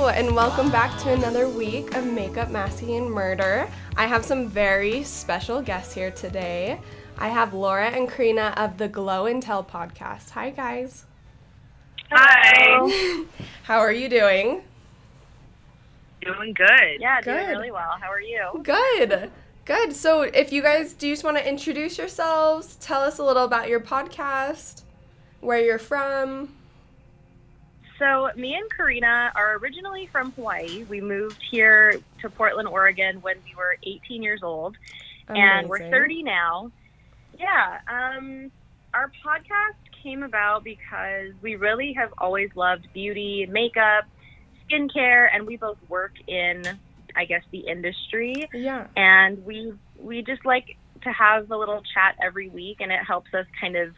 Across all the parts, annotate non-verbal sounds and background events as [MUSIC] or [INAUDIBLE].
Hello, and welcome back to another week of Makeup, Masking, and Murder. I have some very special guests here today. I have Laura and Karina of the Glow and Tell podcast. Hi, guys. Hi. [LAUGHS] How are you doing? Doing good. Yeah, doing really well. How are you? Good. Good. So, if you guys do you just want to introduce yourselves, tell us a little about your podcast, where you're from. So, me and Karina are originally from Hawaii. We moved here to Portland, Oregon when we were 18 years old, and we're 30 now. Yeah, um, our podcast came about because we really have always loved beauty, makeup, skincare, and we both work in, I guess, the industry. Yeah. and we we just like to have a little chat every week and it helps us kind of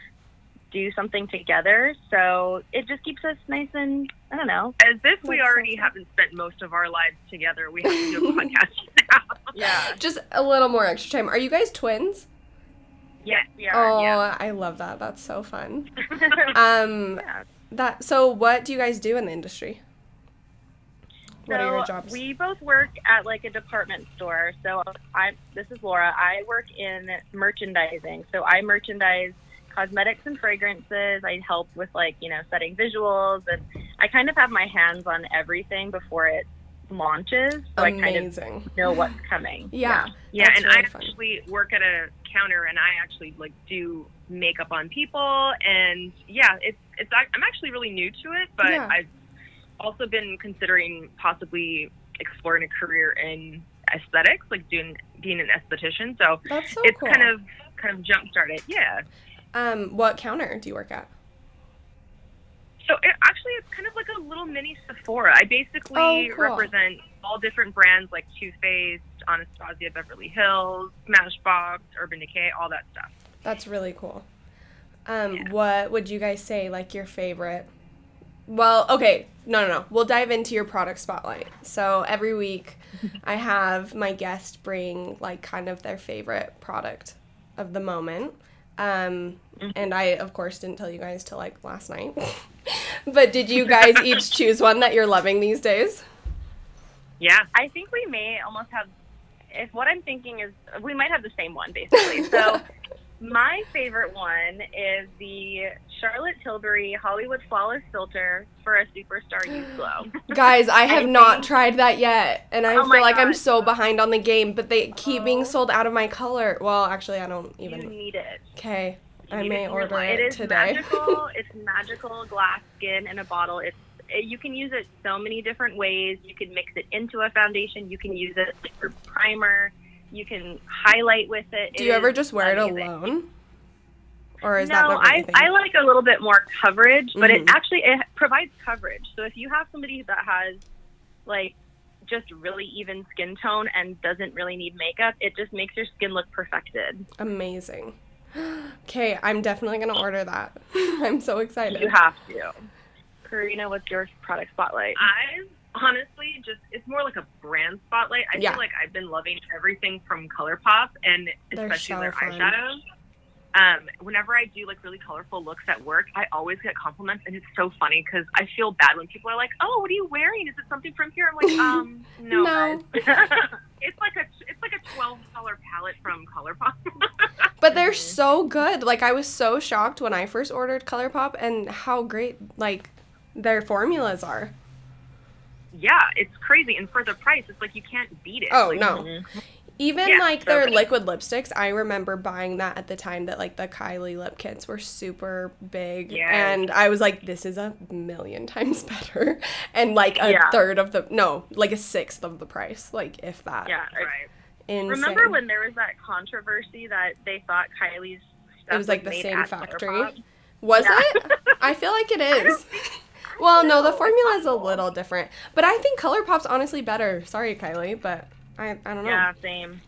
do something together so it just keeps us nice and i don't know As if we That's so already fun. haven't spent most of our lives together, we have to do a [LAUGHS] podcast now. yeah Just a little more extra time. Are you guys twins? yes we are Oh, yeah. I love that. That's so fun. [LAUGHS] Um, Yeah. that. So, what do you guys do in the industry? What are your jobs? we both work at like a department store so i this is laura i work in merchandising so i merchandise cosmetics and fragrances i help with like you know setting visuals and i kind of have my hands on everything before it launches so i kind of Amazing. know what's coming. Yeah. Yeah, That's and really I fun. actually work at a counter, and I actually like do makeup on people, and yeah, it's it's I'm actually really new to it, but Yeah. I've also been considering possibly exploring a career in aesthetics, like doing being an esthetician. So That's so it's cool. kind of kind of jump started. Yeah. Um, what counter do you work at? So it, actually, it's kind of like a little mini Sephora. I basically Oh, cool. represent all different brands like Too Faced, Anastasia Beverly Hills, Smashbox, Urban Decay, all that stuff. That's really cool. Um, Yeah. what would you guys say like your favorite? Well, okay, no, no, no. We'll dive into your product spotlight. So every week, [LAUGHS] I have my guest bring like kind of their favorite product of the moment. Um, and I, of course, didn't tell you guys till like last night. [LAUGHS] but did you guys [LAUGHS] each choose one that you're loving these days? Yeah. I think we may almost have. If what I'm thinking is, we might have the same one basically. So, [LAUGHS] my favorite one is the Charlotte Tilbury Hollywood Flawless Filter for a Superstar Youth [GASPS] Glow. Guys, I have [LAUGHS] I not think- tried that yet, and I Oh feel like I'm so behind on the game. But they keep being Oh. sold out of my color. Well, actually, I don't You even. need it. Okay, I may order it, It is today. magical. [LAUGHS] it's magical glass skin in a bottle. It's you can use it so many different ways. You can mix it into a foundation. You can use it for primer. You can highlight with it. Do It you ever just wear it alone, or is that no, not I. I like a little bit more coverage, but Mhm. it actually it provides coverage. So if you have somebody that has like just really even skin tone and doesn't really need makeup, it just makes your skin look perfected. Amazing. [GASPS] Okay, I'm definitely gonna order that. [LAUGHS] I'm so excited. You have to. Karina, what's your product spotlight? I honestly just, it's more like a brand spotlight. I Yeah. feel like I've been loving everything from ColourPop and especially so their fun. eyeshadows. Um, whenever I do like really colorful looks at work, I always get compliments, and it's so funny because I feel bad when people are like, "Oh, what are you wearing? Is it something from here?" I'm like, [LAUGHS] "Um, no, No. [LAUGHS] [LAUGHS] it's like a it's like a twelve dollar palette from ColourPop. But they're so good. Like I was so shocked when I first ordered ColourPop and how great like their formulas are. Yeah, it's crazy, and for the price, it's like you can't beat it. Oh Like, no. Mm-hmm. Even Yeah, like so their good. liquid lipsticks, I remember buying that at the time that like the Kylie lip kits were super big. Yes. And I was like, this is a million times [LAUGHS] better. And like a Yeah. third of the no, like a sixth of the price. Like if that. Yeah. Right. Insane. Remember when there was that controversy that they thought Kylie's stuff It was, like, the made same at factory? ColourPop? Was Yeah. it? I feel like it [LAUGHS] is. Well, no, the formula is a little different. But I think ColourPop's honestly better. Sorry, Kylie, but I, I don't know. Yeah, same.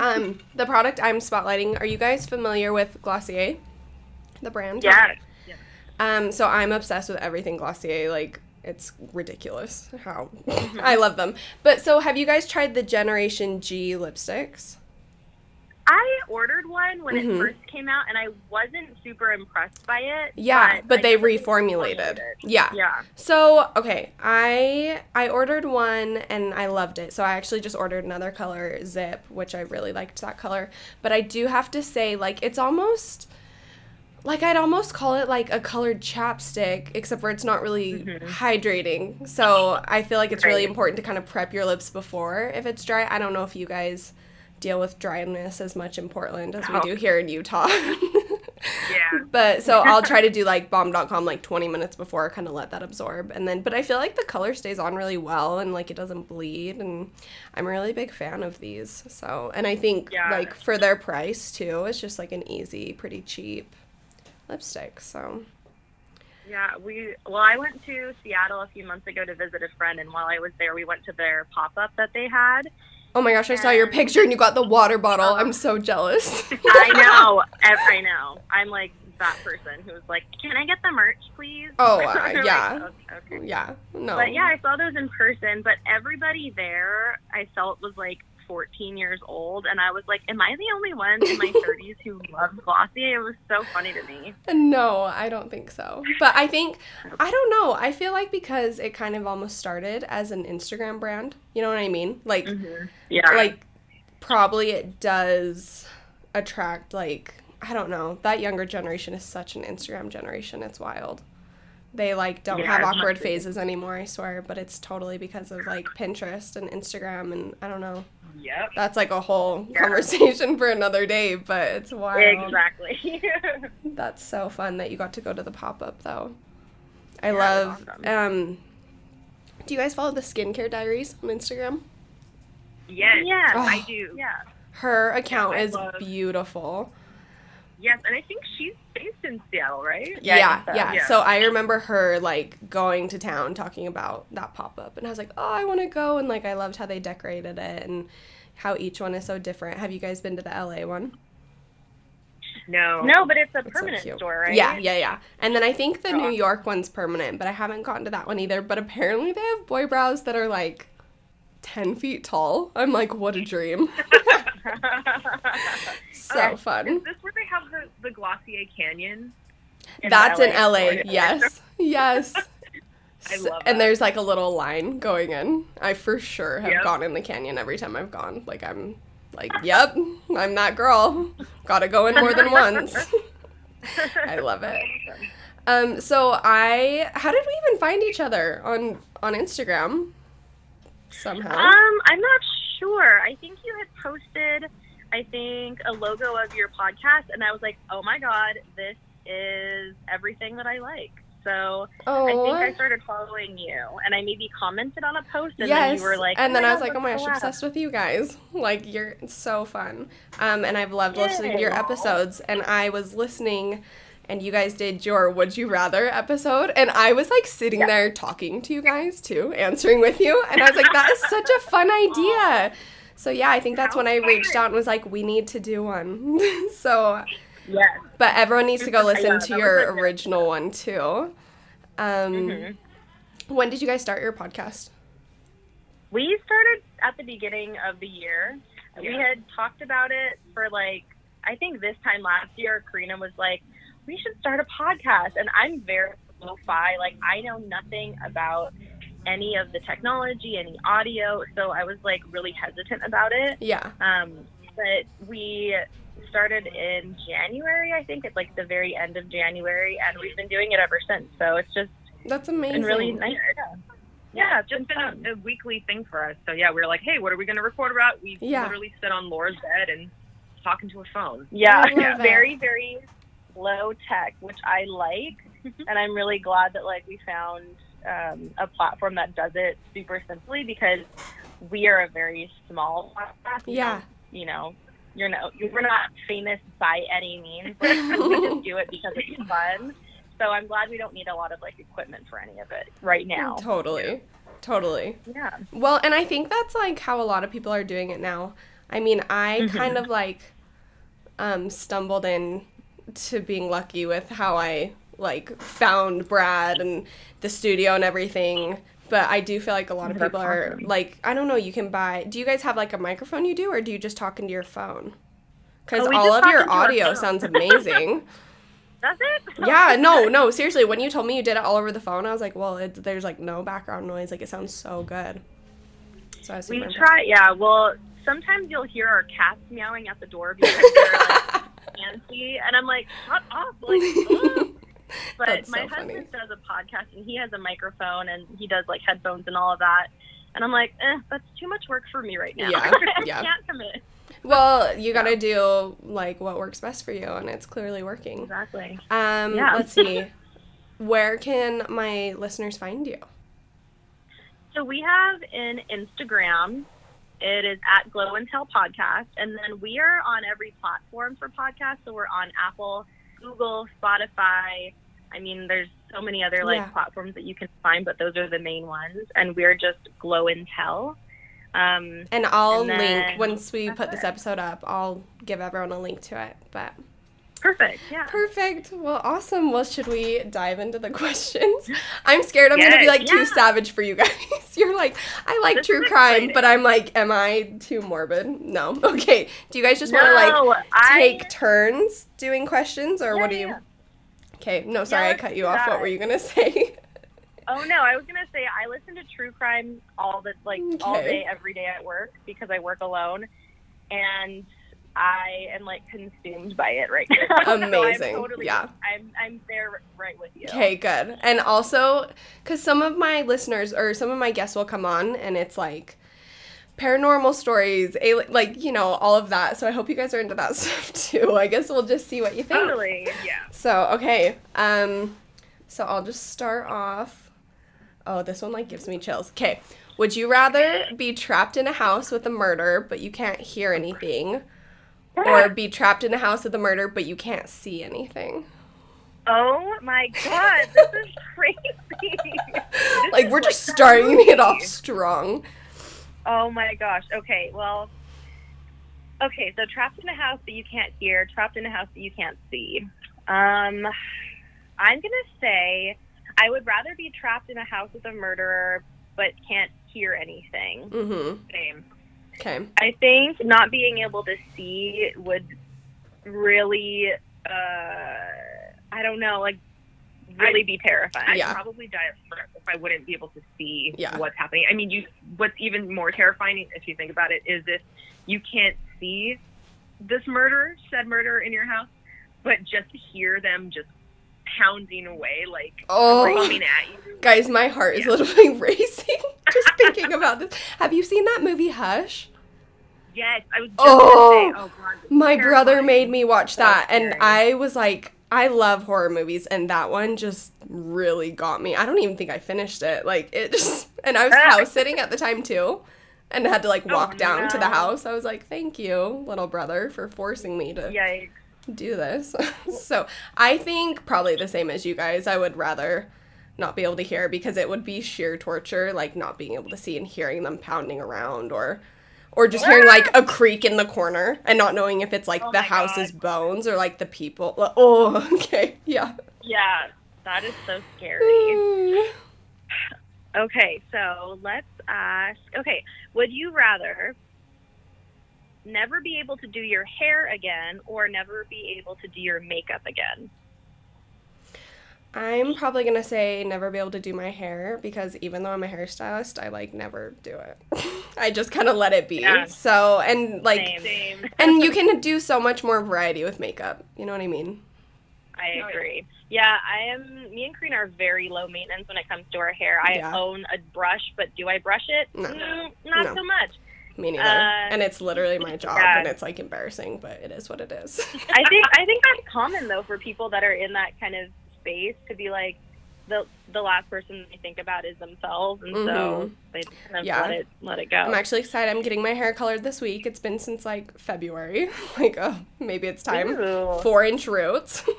Um, the product I'm spotlighting, are you guys familiar with Glossier? The brand? Yeah. Um, so I'm obsessed with everything Glossier. Like, it's ridiculous how [LAUGHS] I love them. But so have you guys tried the Generation G lipsticks? I ordered one when Mhm. it first came out, and I wasn't super impressed by it. Yeah, but I they reformulated. Yeah. Yeah. So, okay, I I ordered one and I loved it. So I actually just ordered another color, Zip, which I really liked that color. But I do have to say like it's almost like I'd almost call it like a colored chapstick, except for it's not really hydrating. So I feel like it's really important to kind of prep your lips before if it's dry. I don't know if you guys deal with dryness as much in Portland as we Oh. do here in Utah. [LAUGHS] Yeah. [LAUGHS] But so I'll try to do like Balm Dotcom like 20 minutes before, kind of let that absorb. And then, but I feel like the color stays on really well and like it doesn't bleed. And I'm a really big fan of these. So, and I think Yeah. like for their price too, it's just like an easy, pretty cheap lipstick. So, Yeah, we well, I went to Seattle a few months ago to visit a friend, and while I was there, we went to their pop up that they had. Oh my gosh, I saw your picture and you got the water bottle. I'm so jealous. I [LAUGHS] know, I know. I'm like that person who's like, "Can I get the merch, please?" Oh, [LAUGHS] uh, They're like, yeah. okay, okay. yeah, no. But yeah, I saw those in person, but everybody there I felt was like 14 years old, and I was like, "Am I the only one in my [LAUGHS] 30s who loves Glossier?" It was so funny to me. No, I don't think so. But I think I don't know. I feel like because it kind of almost started as an Instagram brand. You know what I mean? Like mm-hmm. Yeah, like probably it does attract like I don't know. That younger generation is such an Instagram generation. It's wild. They like don't Yeah, have awkward phases anymore, I swear, but it's totally because of like Pinterest and Instagram and I don't know. Yep. That's like a whole Yeah. conversation for another day, but it's wild. exactly. [LAUGHS] That's so fun that you got to go to the pop up though. I Yeah, love. awesome. Um, do you guys follow the Skincare Diaries on Instagram? Yes. Yeah. Oh. I do. yeah. Her account I is love- beautiful. Yes, and I think she's based in Seattle, right? Yeah, Yeah, think yeah. so. So. I remember her like going to town talking about that pop up, and I was like, oh, I want to go, and like I loved how they decorated it and how each one is so different. Have you guys been to the LA one? No. No, but it's a It's permanent cute. store, right? Yeah, yeah, yeah. And then I think the Oh, New. York one's permanent, but I haven't gotten to that one either. But apparently they have boy brows that are like 10 feet tall. I'm like, what a dream. [LAUGHS] so Okay. fun. Is this where they have the, the Glossier Canyon? In That's in LA. LA. Yes. Yes. [LAUGHS] I love And there's like a little line going in. I for sure have Yep. gone in the canyon every time I've gone. Like I'm like, yep, I'm that girl. Gotta go in more than once. [LAUGHS] I love it. Um, so I, how did we even find each other on on Instagram? Somehow. Um, I'm not sure. I think you had posted, I think, a logo of your podcast, and I was like, oh my god, this is everything that I like. So oh, I think I started following you, and I maybe commented on a post, and yes. then you were like, and then I was God, like, oh my gosh, collab." obsessed with you guys. [LAUGHS] Like you're so fun. Um, and I've loved listening to your episodes. And I was listening. And you guys did your Would You Rather episode, and I was like sitting there talking to you guys too, answering with you, and I was like, that is such a fun idea. [LAUGHS] So yeah, I think that's when I reached out and was like, we need to do one. [LAUGHS] so Yes. But everyone needs to go listen Yeah, to your was a good- original one too. Um, Mhm. When did you guys start your podcast? We started at the beginning of the year. We had talked about it for like, I think this time last year, Karina was like, we should start a podcast. And I'm very lo-fi. Like, I know nothing about any of the technology, any audio. So I was like really hesitant about it. Yeah. Um, but we started in January, I think. It's like the very end of January. And we've been doing it ever since. So it's just That's amazing. really nice. Yeah, Yeah, it's it's just been been a, a weekly thing for us. So yeah, we were like, hey, what are we going to record about? We Yeah. literally sit on Laura's bed and talking to a phone. Yeah, love [LAUGHS] very, very low tech, which I like, and I'm really glad that like we found um, a platform that does it super simply because we are a very small podcast. Yeah. you know, you're no, we're not famous by any means. [LAUGHS] [LAUGHS] We just do it because it's fun. So I'm glad we don't need a lot of like equipment for any of it right now. Totally. Totally. Yeah. Well, and I think that's like how a lot of people are doing it now. I mean, I Mm-hmm. kind of like um, stumbled in to being lucky with how I like found Brad and the studio and everything. But I do feel like a lot of people are like, I don't know, you can buy. Do you guys have like a microphone you do, or do you just talk into your phone? because Oh, all of your audio sounds [LAUGHS] amazing. Does it? [LAUGHS] yeah, no, no, seriously. When you told me you did it all over the phone, I was like, well, it, there's like no background noise. Like it sounds so good. So I was We try, yeah. Well, sometimes you'll hear our cats meowing at the door because they're like [LAUGHS] fancy, and I'm like, shut up, like. [LAUGHS] But That's my so funny. husband does a podcast, and he has a microphone, and he does like headphones and all of that. And I'm like, eh, that's too much work for me right now. Yeah, [LAUGHS] I yeah. can't commit. Well, you gotta do like what works best for you, and it's clearly working. Exactly. Um, Yeah. let's see. [LAUGHS] Where can my listeners find you? So we have an Instagram. It is at Glow and Tell Podcast, and then we are on every platform for podcasts. So we're on Apple, Google, Spotify. I mean, there's so many other like Yeah. platforms that you can find, but those are the main ones. And we're just Glow and Tell. Um, And I'll And link once we put this episode up. I'll give everyone a link to it. But perfect. Yeah. perfect. Well, awesome. Well, should we dive into the [LAUGHS] questions? I'm scared I'm gonna be Yes, like too savage for you guys. [LAUGHS] You're like, I like This true crime, exciting. but I'm like, am I too morbid? No. [LAUGHS] Okay. Do you guys just want to like No, I- take turns doing questions, or what do you? yeah. Okay. No, sorry, I cut you off. What were you gonna say? Oh no, I was gonna say I listen to true crime all the like all day, every day at work because I work alone, and I am like consumed by it right now. [LAUGHS] So I'm Amazing, totally- yeah. I'm I'm there right with you. Okay, good. And also, because some of my listeners or some of my guests will come on and it's like paranormal stories, ali- like, you know, all of that. So I hope you guys are into that [LAUGHS] stuff too. I guess we'll just see what you think. Totally. Yeah. So, okay. Um, so I'll just start off. Oh, this one like gives me chills. Okay. Would you rather be trapped in a house with a murder but you can't hear anything? Or be trapped in a house with a murder but you can't see anything? Oh my god, this is [LAUGHS] crazy. like is we're like just starting movie. it off strong. Oh my gosh. Okay, well. Okay, so trapped in a house that you can't hear, trapped in a house that you can't see. Um, I'm gonna say I would rather be trapped in a house with a murderer but can't hear anything. Mm-hmm. Same. Okay. I think not being able to see would really, uh, I don't know, like really be terrifying. I'd Yeah. probably die of stress if I wouldn't be able to see Yeah. what's happening. I mean, you. What's even more terrifying, if you think about it, is if you can't see this murderer, said murderer in your house, but just hear them just pounding away, like Oh, coming at you. guys, my heart is literally [LAUGHS] racing [LAUGHS] just thinking about this. Have you seen that movie Hush? Yes, I was just Oh, gonna say, oh, oh god. My brother made me watch So that, and. I was like, I love horror movies, and that one just really got me. I don't even think I finished it. Like it just, [LAUGHS] and I was house sitting at the time too, and had to like oh, walk down to the house. I was like, thank you, little brother, for forcing me to Yikes. Do this. [LAUGHS] so I think probably the same as you guys. I would rather not be able to hear because it would be sheer torture, like not being able to see and hearing them pounding around or or just hearing like a creak in the corner and not knowing if it's like Oh the house's God. bones or like the people. Oh, [LAUGHS] okay. Yeah. Yeah, that is so scary. Mm. Okay, so let's ask. Okay, would you rather never be able to do your hair again or never be able to do your makeup again? I'm probably gonna say never be able to do my hair because even though I'm a hairstylist, I like never do it. [LAUGHS] I just kind of let it be. Yeah. So and like Same. Same. [LAUGHS] and you can do so much more variety with makeup. You know what I mean? I agree. Yeah, I am. Me and Karina are very low maintenance when it comes to our hair. I Yeah. own a brush, but do I brush it? No. Mm, not No. so much. Me neither. Uh, and it's literally my job, yeah. and it's like embarrassing, but it is what it is. [LAUGHS] I think I think that's common though for people that are in that kind of space to be like the the last person they think about is themselves, and so Mhm. they kind of Yeah. let it let it go. I'm actually excited. I'm getting my hair colored this week. It's been since like February. [LAUGHS] like, oh, maybe it's time. Ooh. Four inch roots. [LAUGHS]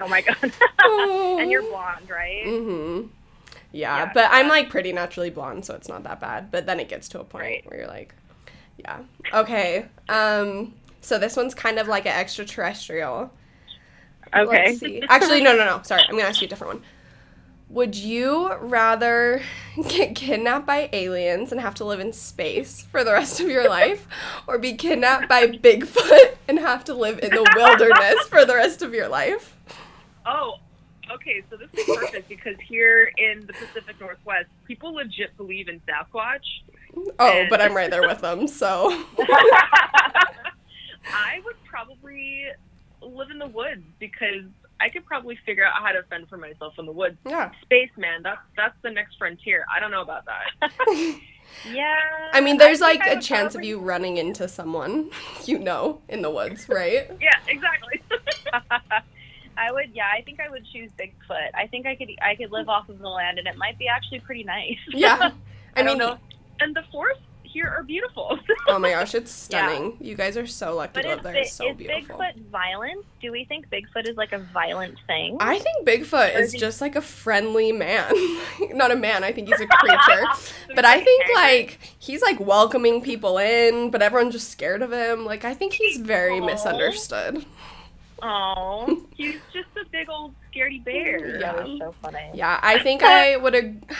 Oh my god! and you're blonde, right? Mm-hmm. Yeah, Yeah. but I'm like pretty naturally blonde, so it's not that bad. But then it gets to a point Right. where you're like, yeah, okay. Um, so this one's kind of like an extraterrestrial. Okay. Actually, no, no, no. Sorry, I'm gonna ask you a different one. Would you rather [LAUGHS] get kidnapped by aliens and have to live in space for the rest of your life, [LAUGHS] or be kidnapped by Bigfoot and have to live in the wilderness [LAUGHS] for the rest of your life? Oh, okay. So this is perfect because here in the Pacific Northwest, people legit believe in Sasquatch. Oh, And- but I'm right there with them, so. [LAUGHS] I would probably live in the woods because I could probably figure out how to fend for myself in the woods. Yeah. Spaceman, that's that's the next frontier. I don't know about that. [LAUGHS] Yeah. I mean, there's think like a chance of you running into someone [LAUGHS] you know in the woods, right? yeah, exactly. I would, yeah, I think I would choose Bigfoot. I think I could, I could live off of the land, and it might be actually pretty nice. [LAUGHS] Yeah. I, I mean, don't know. and the forests here are beautiful. [LAUGHS] oh my gosh, it's Yeah. stunning. You guys are so lucky But to live there. It's so is beautiful. Bigfoot violent? Do we think Bigfoot is like a violent thing? I think Bigfoot is is he- just like a friendly man. [LAUGHS] Not a man, I think he's a creature. but I think like he's like welcoming people in, but everyone's just scared of him. Like I think he's very Aw. misunderstood. Oh, He's just a big old scaredy bear. Yeah. that so funny. Yeah, I think I would ag-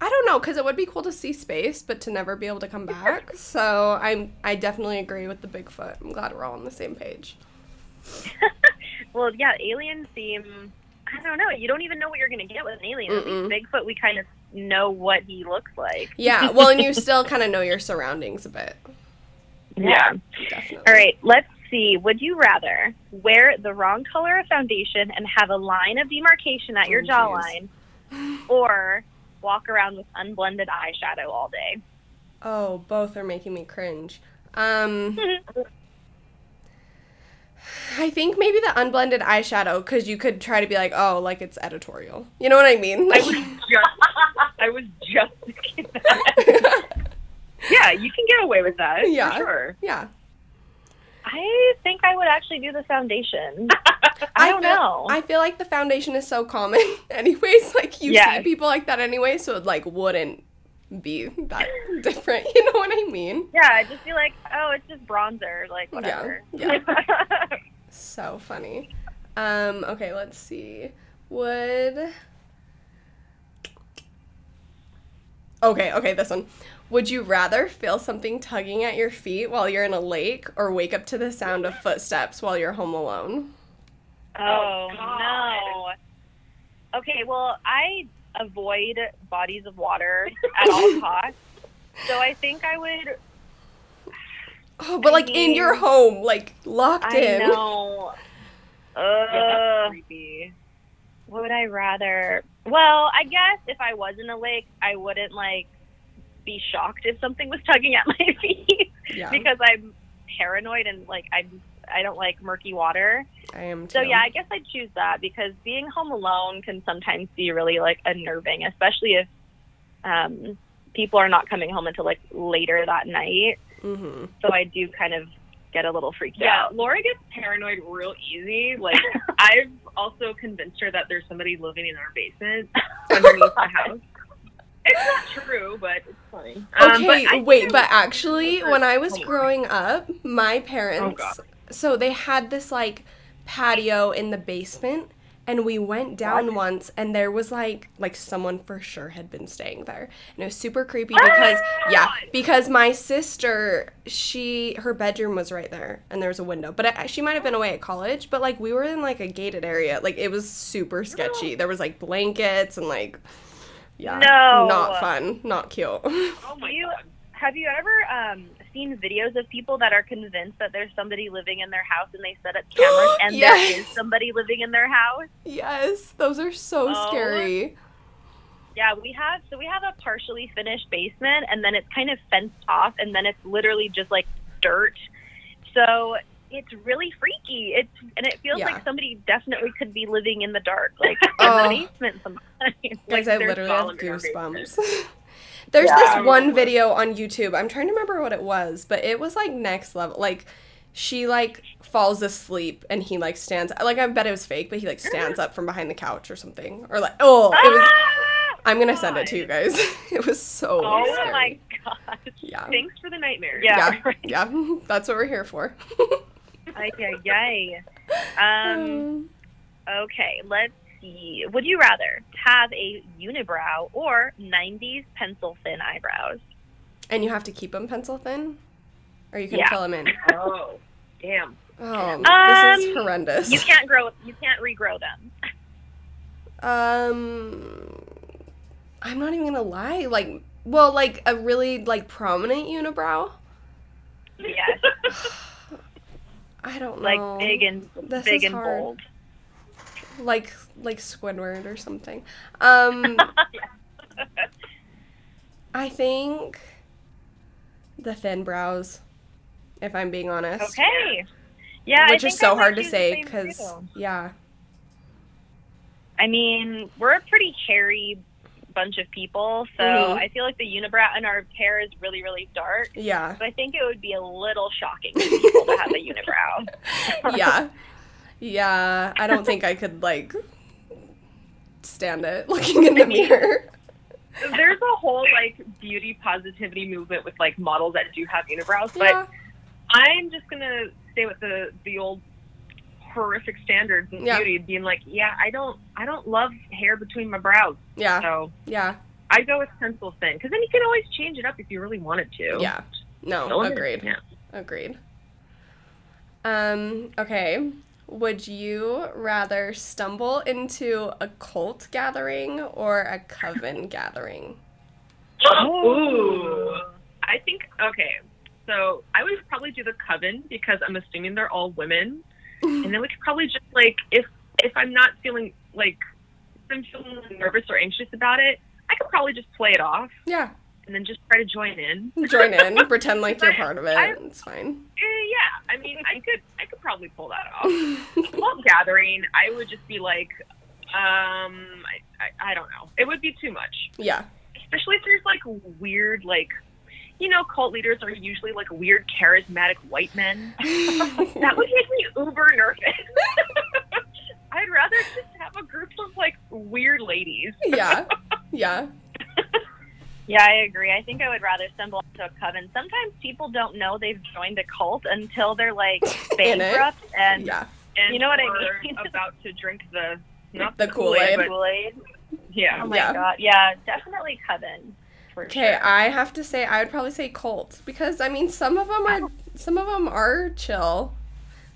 I don't know cuz it would be cool to see space but to never be able to come back. So I'm I definitely agree with the Bigfoot. I'm glad we're all on the same page. [LAUGHS] well, yeah, aliens seem. I don't know. You don't even know what you're going to get with an alien. Bigfoot, we kind of know what he looks like. Yeah, well and you still kind of know your surroundings a bit. [LAUGHS] Yeah. Definitely. All right, let's see. Would you rather wear the wrong color of foundation and have a line of demarcation at your Oh, jawline, or walk around with unblended eyeshadow all day? Oh, both are making me cringe. Um [LAUGHS] I think maybe the unblended eyeshadow cuz you could try to be like, "Oh, like it's editorial." You know what I mean? I was [LAUGHS] just, I was just thinking that. [LAUGHS] Yeah, you can get away with that. Yeah. For sure. yeah. I think I would actually do the foundation. [LAUGHS] I don't feel, know. I feel like the foundation is so common [LAUGHS] anyways. Like you see people like that anyway, so it like wouldn't be that [LAUGHS] different. You know what I mean? yeah, I'd just be like, oh, it's just bronzer, like whatever. Yeah, So funny. Um, okay, let's see. Would Okay, okay, this one. Would you rather feel something tugging at your feet while you're in a lake or wake up to the sound of footsteps while you're home alone? Oh, Oh, no. Okay, well, I avoid bodies of water at all [LAUGHS] costs. So I think I would. Oh, but like in your home, like locked I in. know. [LAUGHS] Yeah, Uh, that's creepy. what would I rather? Well, I guess if I was in a lake, I wouldn't like be shocked if something was tugging at my [LAUGHS] feet Yeah, because I'm paranoid and like I'm I don't like murky water. I am too. So yeah, I guess I'd choose that because being home alone can sometimes be really like unnerving, especially if um, people are not coming home until like later that night. hmm So I do kind of get a little freaked Yeah, out. Yeah, Laura gets paranoid real easy. Like [LAUGHS] I've also convinced her that there's somebody living in our basement [LAUGHS] underneath the house. It's not true, but it's funny. Um, Okay, but wait, but actually, when I was growing up, my parents, Oh, so they had this like patio in the basement, and we went down once, and there was like like someone for sure had been staying there, and it was super creepy because yeah, because my sister, she her bedroom was right there, and there was a window, but I, she might have been away at college, but like we were in like a gated area, like it was super sketchy. There was like blankets and like. Yeah, No. not fun, not cute. [LAUGHS] Oh my you- god. Have you ever um, seen videos of people that are convinced that there's somebody living in their house and they set up [GASPS] cameras and Yes. there is somebody living in their house? Yes, those are so Oh. scary. Yeah, we have so we have a partially finished basement and then it's kind of fenced off and then it's literally just like dirt. So it's really freaky. It's and it feels Yeah. like somebody definitely could be living in the dark, like [LAUGHS] in Oh. the basement sometimes. [LAUGHS] Guys, Like, I there's literally have goosebumps. [LAUGHS] There's Yeah. this one video on YouTube. I'm trying to remember what it was, but it was like next level. Like she like falls asleep and he like stands like I bet it was fake, but he like stands up from behind the couch or something. Or like oh, it was Ah! I'm going to send it to you guys. it was so Oh scary. my gosh. Yeah. Thanks for the nightmares. Yeah. Yeah. Yeah, that's what we're here for. Ay, ay, ay. Um, [LAUGHS] okay, let's see. Would you rather have a unibrow or 90s pencil thin eyebrows? And you have to keep them pencil thin? Or you can Yeah. fill them in? [LAUGHS] Oh, damn. Oh, this is Um, horrendous. You can't grow. You can't regrow them. Um, I'm not even gonna lie. Like, well, like a really like prominent unibrow. Yes, [SIGHS] [LAUGHS] I don't know. like big and This big and hard. bold. like like Squidward or something. Um, [LAUGHS] I think the thin brows. If I'm being honest. Okay. Yeah, I Which is so I hard to say because yeah, I mean, we're a pretty hairy bunch of people, so Mhm. I feel like the unibrow and our hair is really, really dark. yeah, So I think it would be a little shocking [LAUGHS] to people to have a unibrow. [LAUGHS] yeah, yeah. I don't think I could like stand it [LAUGHS] looking in the mirror. There's a whole like beauty positivity movement with like models that do have unibrows, but Yeah, I'm just gonna stay with the the old horrific standards of Yeah. beauty, being like, yeah, I don't I don't love hair between my brows, yeah, so yeah, I go with pencil thin because then you can always change it up if you really wanted to. yeah. No, agreed. Yeah. Agreed. Um, okay. Would you rather stumble into a cult gathering or a coven gathering? Ooh. I think okay. So I would probably do the coven because I'm assuming they're all women, and then we could probably just like if if I'm not feeling like if I'm feeling nervous or anxious about it, I could probably just play it off Yeah. and then just try to join in. Join in, [LAUGHS] pretend like you're part of it. I- It's fine. Yeah, I mean, I could I could probably pull that off. [LAUGHS] Cult gathering, I would just be like, um, I, I I don't know. It would be too much. yeah. especially if there's like weird like you know cult leaders are usually like weird charismatic white men [LAUGHS] that would make me uber nervous [LAUGHS] i'd rather just have a group of like weird ladies Yeah. Yeah. [LAUGHS] Yeah, I agree. I think I would rather stumble into a coven. Sometimes people don't know they've joined a cult until they're like bankrupt and Yeah. and You know what I are mean? about to drink the not The the, Kool-Aid. Kool-Aid, Kool-Aid. but yeah Oh my Yeah. god. Yeah, definitely coven. For Okay. I have to say I would probably say cult because I mean some of them are some of them are chill.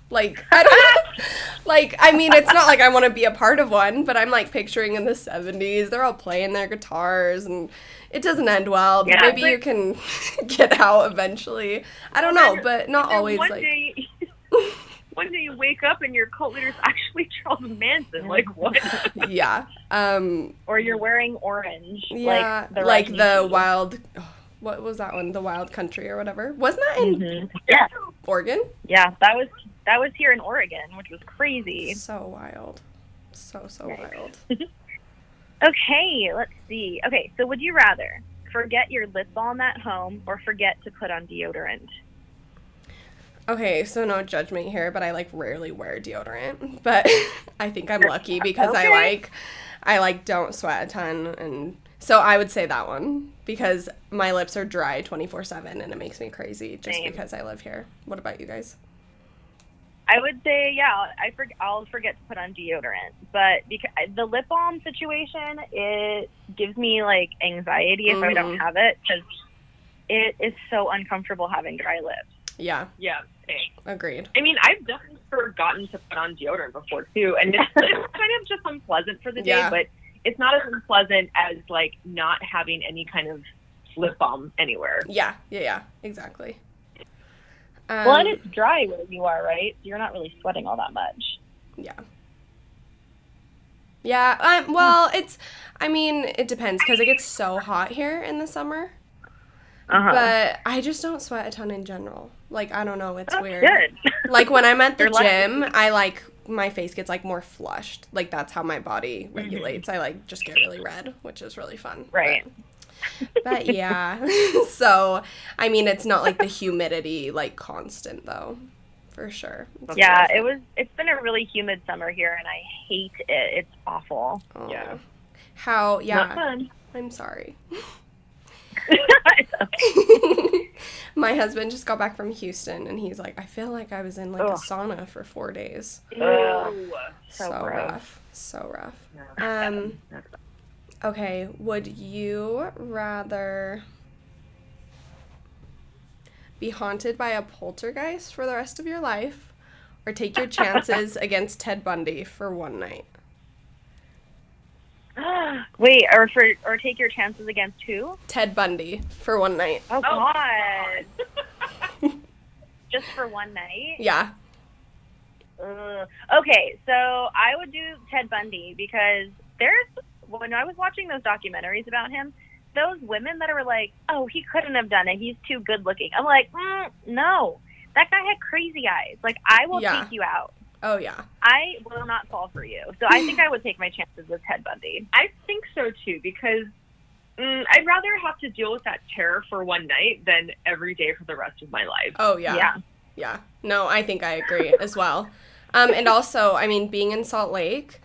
Like I don't [LAUGHS] like I mean it's not like I want to be a part of one, but I'm like picturing in the 70s they're all playing their guitars and it doesn't end well. Yeah, Maybe but- you can [LAUGHS] get out eventually. I don't know, but not always like day [LAUGHS] one day you wake up and your cult leader's [LAUGHS] actually charles manson like what [LAUGHS] yeah. Um or you're wearing orange. yeah, like the like the King. wild what was that one? The Wild Country or whatever. Wasn't that in Mhm. Yeah, Oregon? yeah. That was that was here in Oregon, which was crazy. So wild. So so Yikes. wild. [LAUGHS] Okay, let's see. Okay, so would you rather forget your lip balm at home or forget to put on deodorant? Okay, so no judgment here, but I like rarely wear deodorant. [LAUGHS] But I think I'm lucky because I like I like don't sweat a ton and so I would say that one because my lips are dry 24/7 and it makes me crazy just Same. because I live here. What about you guys? I would say, yeah, I for, I'll forget to put on deodorant, but because the lip balm situation, it gives me like anxiety if I don't Mhm. have it because it is so uncomfortable having dry lips. Yeah, yeah same. agreed. I mean, I've definitely forgotten to put on deodorant before too, and it's, it's [LAUGHS] kind of just unpleasant for the day, Yeah. but it's not as unpleasant as like not having any kind of lip balm anywhere. Yeah, yeah, yeah, exactly. Um, well, and it's dry where you are, right? You're not really sweating all that much. Yeah. Yeah, um, well, it's, I mean, it depends because it gets so hot here in the summer. Uh-huh. But I just don't sweat a ton in general. Like, I don't know, it's That's weird. good. [LAUGHS] Like, when I'm at the lucky. gym, I like, my face gets like more flushed. Like, that's how my body Mm-hmm. regulates. I like just get really red, which is really fun. Right. But, [LAUGHS] but yeah. [LAUGHS] so, I mean, it's not like the humidity, like, constant though, for sure. It's yeah, it was. It's been a really humid summer here, and I hate it. It's awful. fun. Yeah. How, Not yeah. fun. I'm sorry. [LAUGHS] My husband just got back from Houston and he's like, I feel like I was in like a sauna for four days. Ew. So, So rough. So rough. Um, okay, would you rather be haunted by a poltergeist for the rest of your life or take your [LAUGHS] chances against Ted Bundy for one night? [GASPS] Wait, or for or take your chances against who? Ted Bundy for one night. Oh, Oh. God! [LAUGHS] Just for one night. Yeah. Ugh. Okay, so I would do Ted Bundy because there's when I was watching those documentaries about him, those women that are like, "Oh, he couldn't have done it. He's too good looking." I'm like, mm, no, that guy had crazy eyes. Like, I will Yeah. take you out. Oh, yeah. I will not fall for you. So I think I would take my chances with Ted Bundy. I think so too because mm, I'd rather have to deal with that terror for one night than every day for the rest of my life. Oh, yeah. yeah. Yeah. No, I think I agree as well. Um, and also, I mean, being in Salt Lake,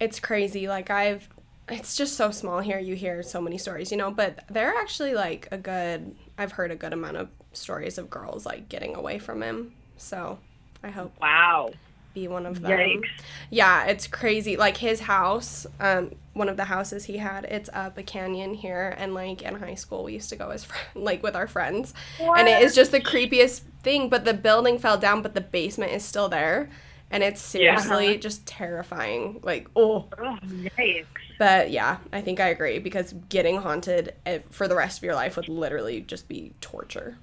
it's crazy. Like, I've, it's just so small here. You hear so many stories, you know, but they're actually like a good, I've heard a good amount of stories of girls like getting away from him. So I hope Wow. Be one of them. Yikes. Yeah, it's crazy. Like his house, um, one of the houses he had, it's up a canyon here, and like in high school we used to go as fr- [LAUGHS] like with our friends, and it is just the creepiest thing. But the building fell down, but the basement is still there, and it's Yeah. seriously just terrifying. Like oh, Oh, yikes. but yeah, I think I agree because getting haunted eh, for the rest of your life would literally just be torture.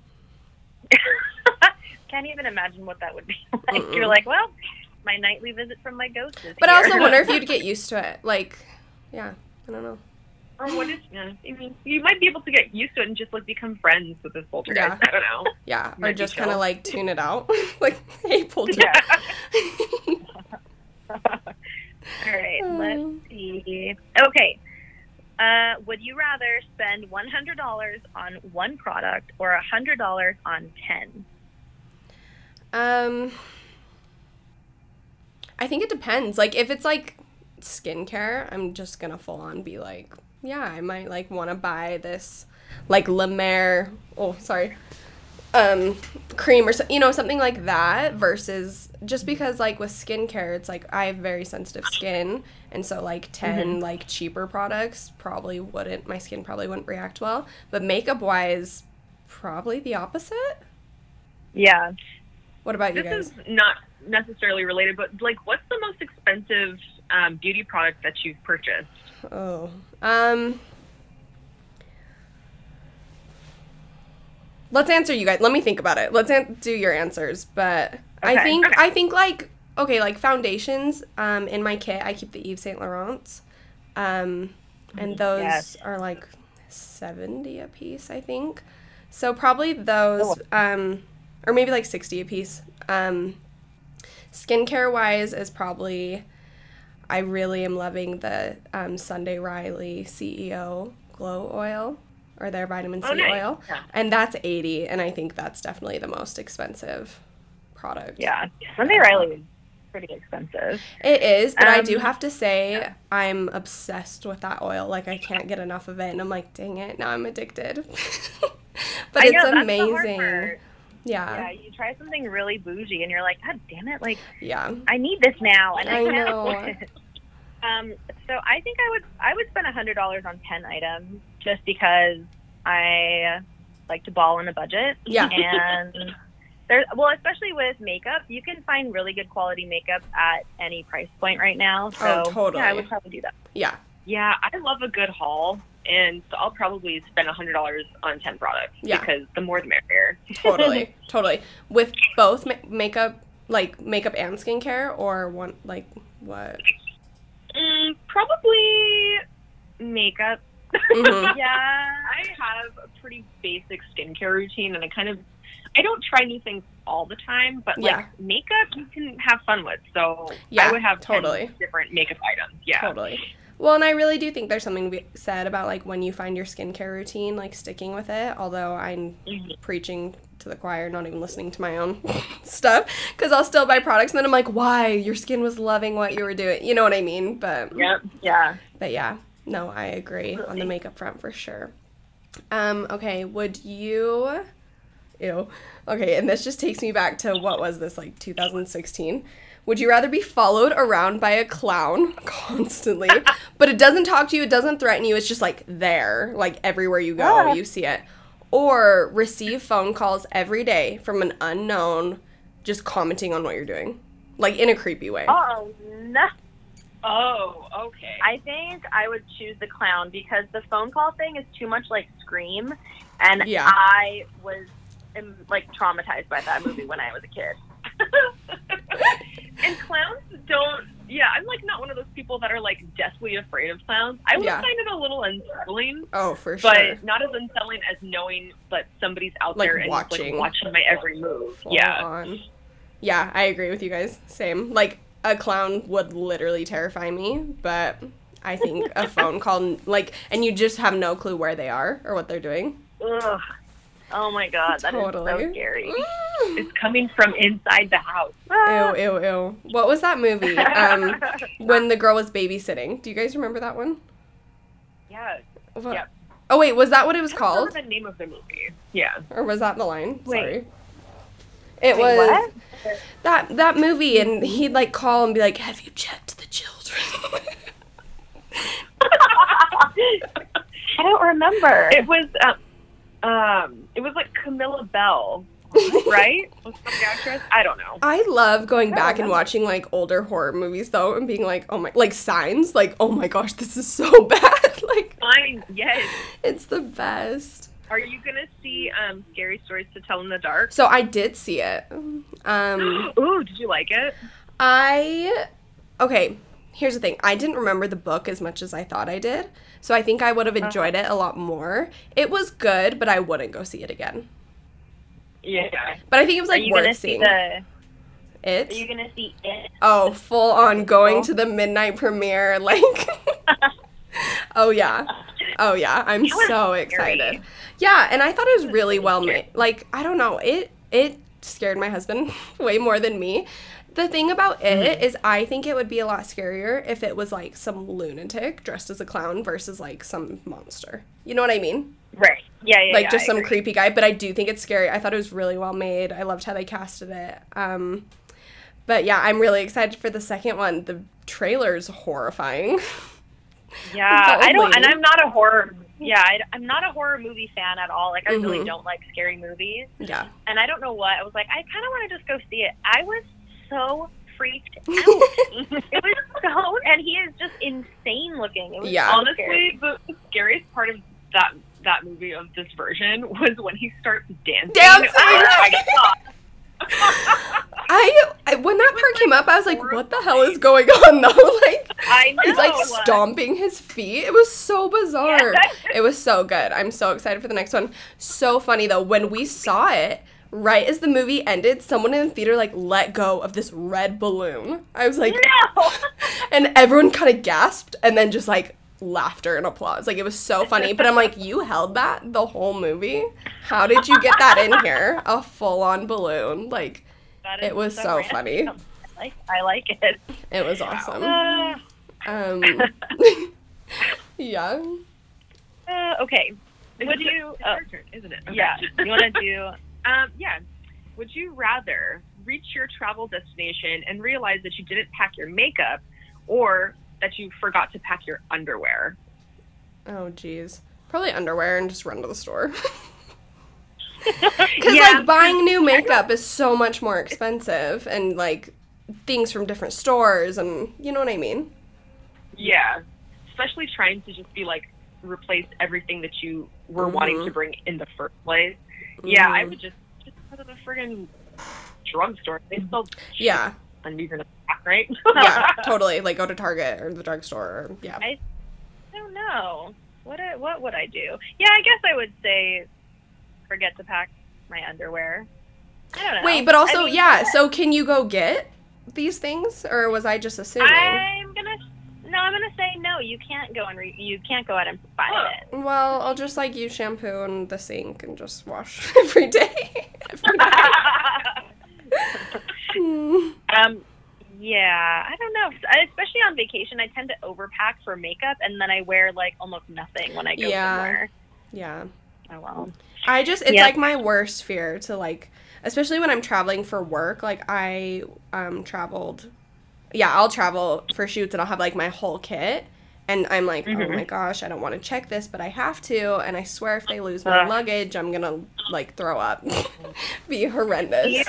Can't even imagine what that would be [LAUGHS] like. You're like, well, my nightly visit from my ghost is But I also wonder if [LAUGHS] you'd get used to it. Like, yeah, I don't know. Or what is? Yeah, I mean, you might be able to get used to it and just like become friends with this poltergeist. Yeah. I don't know. Yeah, or just kind of like tune it out. [LAUGHS] like, hey, poltergeist. All right, Um. let's see. Okay. Uh, would you rather spend $100 on one product or $100 on 10? Um, I think it depends. Like, if it's like skincare, I'm just gonna full on be like, yeah, I might like want to buy this, like La Mer. Oh, sorry. Um, cream or so, you know something like that versus just because like with skincare it's like I have very sensitive skin and so like 10 like cheaper products probably wouldn't my skin probably wouldn't react well but makeup wise probably the opposite Yeah. What about you This guys is not necessarily related, but like, what's the most expensive um, beauty product that you've purchased? Oh, um, let's answer you guys. Let me think about it. Let's an- do your answers. But I think okay. I think like okay, like foundations. Um, in my kit, I keep the Yves Saint Laurent's, um, and those Yes. are like seventy a piece, I think. So probably those, um, or maybe like sixty a piece. Um, skincare wise is probably. I really am loving the um, Sunday Riley CEO Glow Oil or their vitamin C Oh, nice. oil, Yeah. and that's eighty, and I think that's definitely the most expensive product. Yeah. Sunday Riley is pretty expensive. It is, but I do Um, have to say I'm obsessed with that oil. Like I can't get enough of it, and I'm like, dang it, now I'm addicted. [LAUGHS] but I it's know, that's the hard amazing. Yeah, Yeah, you try something really bougie and you're like, God damn it, like yeah, I need this now and I, I know. [LAUGHS] Um, so I think I would I would spend a hundred dollars on ten items just because I like to ball in a budget. Yeah. [LAUGHS] And there's well, especially with makeup, you can find really good quality makeup at any price point right now. So Oh, totally. yeah, I would probably do that. yeah. Yeah, I love a good haul, and so I'll probably spend a hundred dollars on ten products Yeah. because the more the merrier. Totally, [LAUGHS] totally. With both ma- makeup, like makeup and skincare, or one like what? Mm, probably makeup. Mhm. [LAUGHS] Yeah. I have a pretty basic skincare routine, and I kind of I don't try new things all the time, but Yeah. like makeup you can have fun with. So Yeah, I would have 10 totally. different makeup items. Yeah. Totally. Well, and I really do think there's something to be said about like when you find your skincare routine, like sticking with it. Although I'm Mhm. preaching to the choir, not even listening to my own [LAUGHS] stuff, because I'll still buy products and then I'm like, why? Your skin was loving what you were doing. You know what I mean? But Yep. Yeah. but yeah, no, I agree on the makeup front for sure. Um, okay, would you Ew. Okay, and this just takes me back to what was this like 2016? Would you rather be followed around by a clown [LAUGHS] constantly, but it doesn't talk to you, it doesn't threaten you, it's just like there, like everywhere you go, Ah. you see it, or receive phone calls every day from an unknown just commenting on what you're doing, like in a creepy way? Oh no. Oh, okay. I think I would choose the clown because the phone call thing is too much like Scream, and Yeah. I was um, like traumatized by that movie when I was a kid. [LAUGHS] and clowns don't. Yeah, I'm like not one of those people that are like deathly afraid of clowns. I would Yeah. find it a little unsettling, Oh, for sure. but not as unsettling as knowing that somebody's out Like there and watching. like watching my every move. Full yeah. on. Yeah, I agree with you guys. Same. Like a clown would literally terrify me, but I think a [LAUGHS] phone call like and you just have no clue where they are or what they're doing. Ugh. Oh my god, that is Totally. so scary. It's coming from inside the house. Ew, ew, ew. What was that movie? Um, [LAUGHS] when the girl was babysitting. Do you guys remember that one? Yeah. What- Yep. Oh wait, was that what it was I don't remember called, the name of the movie. Yeah. or was that the line? Wait. Sorry. It Wait, was what? that that movie, and he'd like call and be like, "Have you checked the children?" [LAUGHS] [LAUGHS] I don't remember. It was um, um it was like Camilla Belle, [LAUGHS] right? Was the actress? I don't know. I love going I back and watching like older horror movies though and being like, oh my, like signs, like, oh my gosh, this is so [LAUGHS] bad. [LAUGHS] like, Fine. Yes. it's the best. Are you gonna see um scary stories to tell in the dark? So I did see it. Um, [GASPS] Ooh, did you like it? I, okay, here's the thing. I didn't remember the book as much as I thought I did. So I think I would have uh-huh. enjoyed it a lot more. It was good, but I wouldn't go see it again. Yeah. But I think it was like worth see seeing. the? it. Are you gonna see it? Oh, full on going to the midnight premiere, [LAUGHS] like. [LAUGHS] oh yeah, oh yeah. I'm so scary. excited. Yeah, and I thought it was really well made. Like I don't know, it it scared my husband [LAUGHS] way more than me. The thing about it is, I think it would be a lot scarier if it was like some lunatic dressed as a clown versus like some monster. You know what I mean? Right. Yeah, yeah. like yeah, just some creepy guy but i do think it's scary i thought it was really well made i loved how they casted it um but yeah i'm really excited for the second one the trailer's horrifying [LAUGHS] Yeah, I don't, and I'm not a horror. Yeah, I, am not a horror movie fan at all. Like, I really Mhm. don't like scary movies, yeah and I don't know what. I was like, I kind of want to just go see it. I was so freaked [LAUGHS] out. it was so, and he is just insane looking. It was Yeah. scary. Honestly, the scariest part of that that movie of this version was when he starts dancing. Dancing! Oh. [LAUGHS] I, I when that part came up i was like what the hell is going on [LAUGHS] though like I know. he's like stomping his feet it was so bizarre Yeah. it was so good i'm so excited for the next one so funny though when we saw it right as the movie ended someone in the theater like let go of this red balloon i was like No. [LAUGHS] and everyone kind of gasped and then just like laughter and applause like it was so funny but i'm like you held that the whole movie how did you get that in here a full-on balloon like it was so random. funny I like, I like it. it was awesome Uh, um [LAUGHS] [LAUGHS] yeah uh, okay. Would you? Uh, turn, isn't it? Okay. yeah. You want to do? Um, yeah. Would you rather reach your travel destination and realize that you didn't pack your makeup, or that you forgot to pack your underwear? oh geez probably underwear and just run to the store [LAUGHS] Because Yeah. like buying new makeup is so much more expensive, and like things from different stores, and you know what I mean. Yeah, especially trying to just be like replace everything that you were wanting Mhm. to bring in the first place. Yeah, I Mhm. would just just go to the friggin' drugstore. They sell Yeah, and you're gonna pack, right? yeah, [LAUGHS] totally. Like go to Target or the drugstore. Or, yeah. I don't know. What I, what would I do? Yeah, I guess I would say forget to pack my underwear. I don't know. Wait, but also, I mean, yeah. So can you go get these things, or was I just assuming? I'm gonna no. I'm gonna say no. You can't go and re- you can't go out and buy Huh. it. Well, I'll just like use shampoo and the sink and just wash [LAUGHS] every day. [LAUGHS] every day. [LAUGHS] Um, yeah, I don't know. Especially on vacation, I tend to overpack for makeup, and then I wear like almost nothing when I go Yeah. somewhere. yeah. Oh well. I just it's Yep. like my worst fear to like especially when I'm traveling for work. Like I um traveled yeah, I'll travel for shoots and I'll have like my whole kit and I'm like, Mhm. "Oh my gosh, I don't want to check this, but I have to." And I swear if they lose my Ugh. luggage, I'm going to like throw up. [LAUGHS] Be horrendous. Do you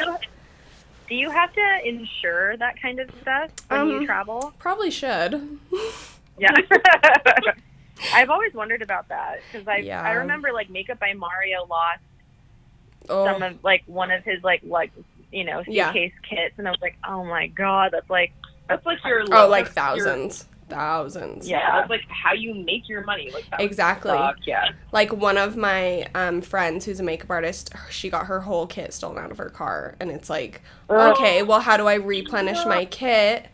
do you have to insure that kind of stuff when Um, you travel? Probably should. [LAUGHS] Yeah. [LAUGHS] I've always wondered about that because I Yeah. I remember like Makeup by Mario lost Oh, some of like one of his like like you know Yeah. suitcase kits and I was like oh my god that's like That's like your oh like that's your- thousands. Thousands. Yeah, that's like how you make your money. Like Exactly. suck, Yeah. Like one of my um, friends who's a makeup artist, she got her whole kit stolen out of her car, and it's like, okay, well, how do I replenish my kit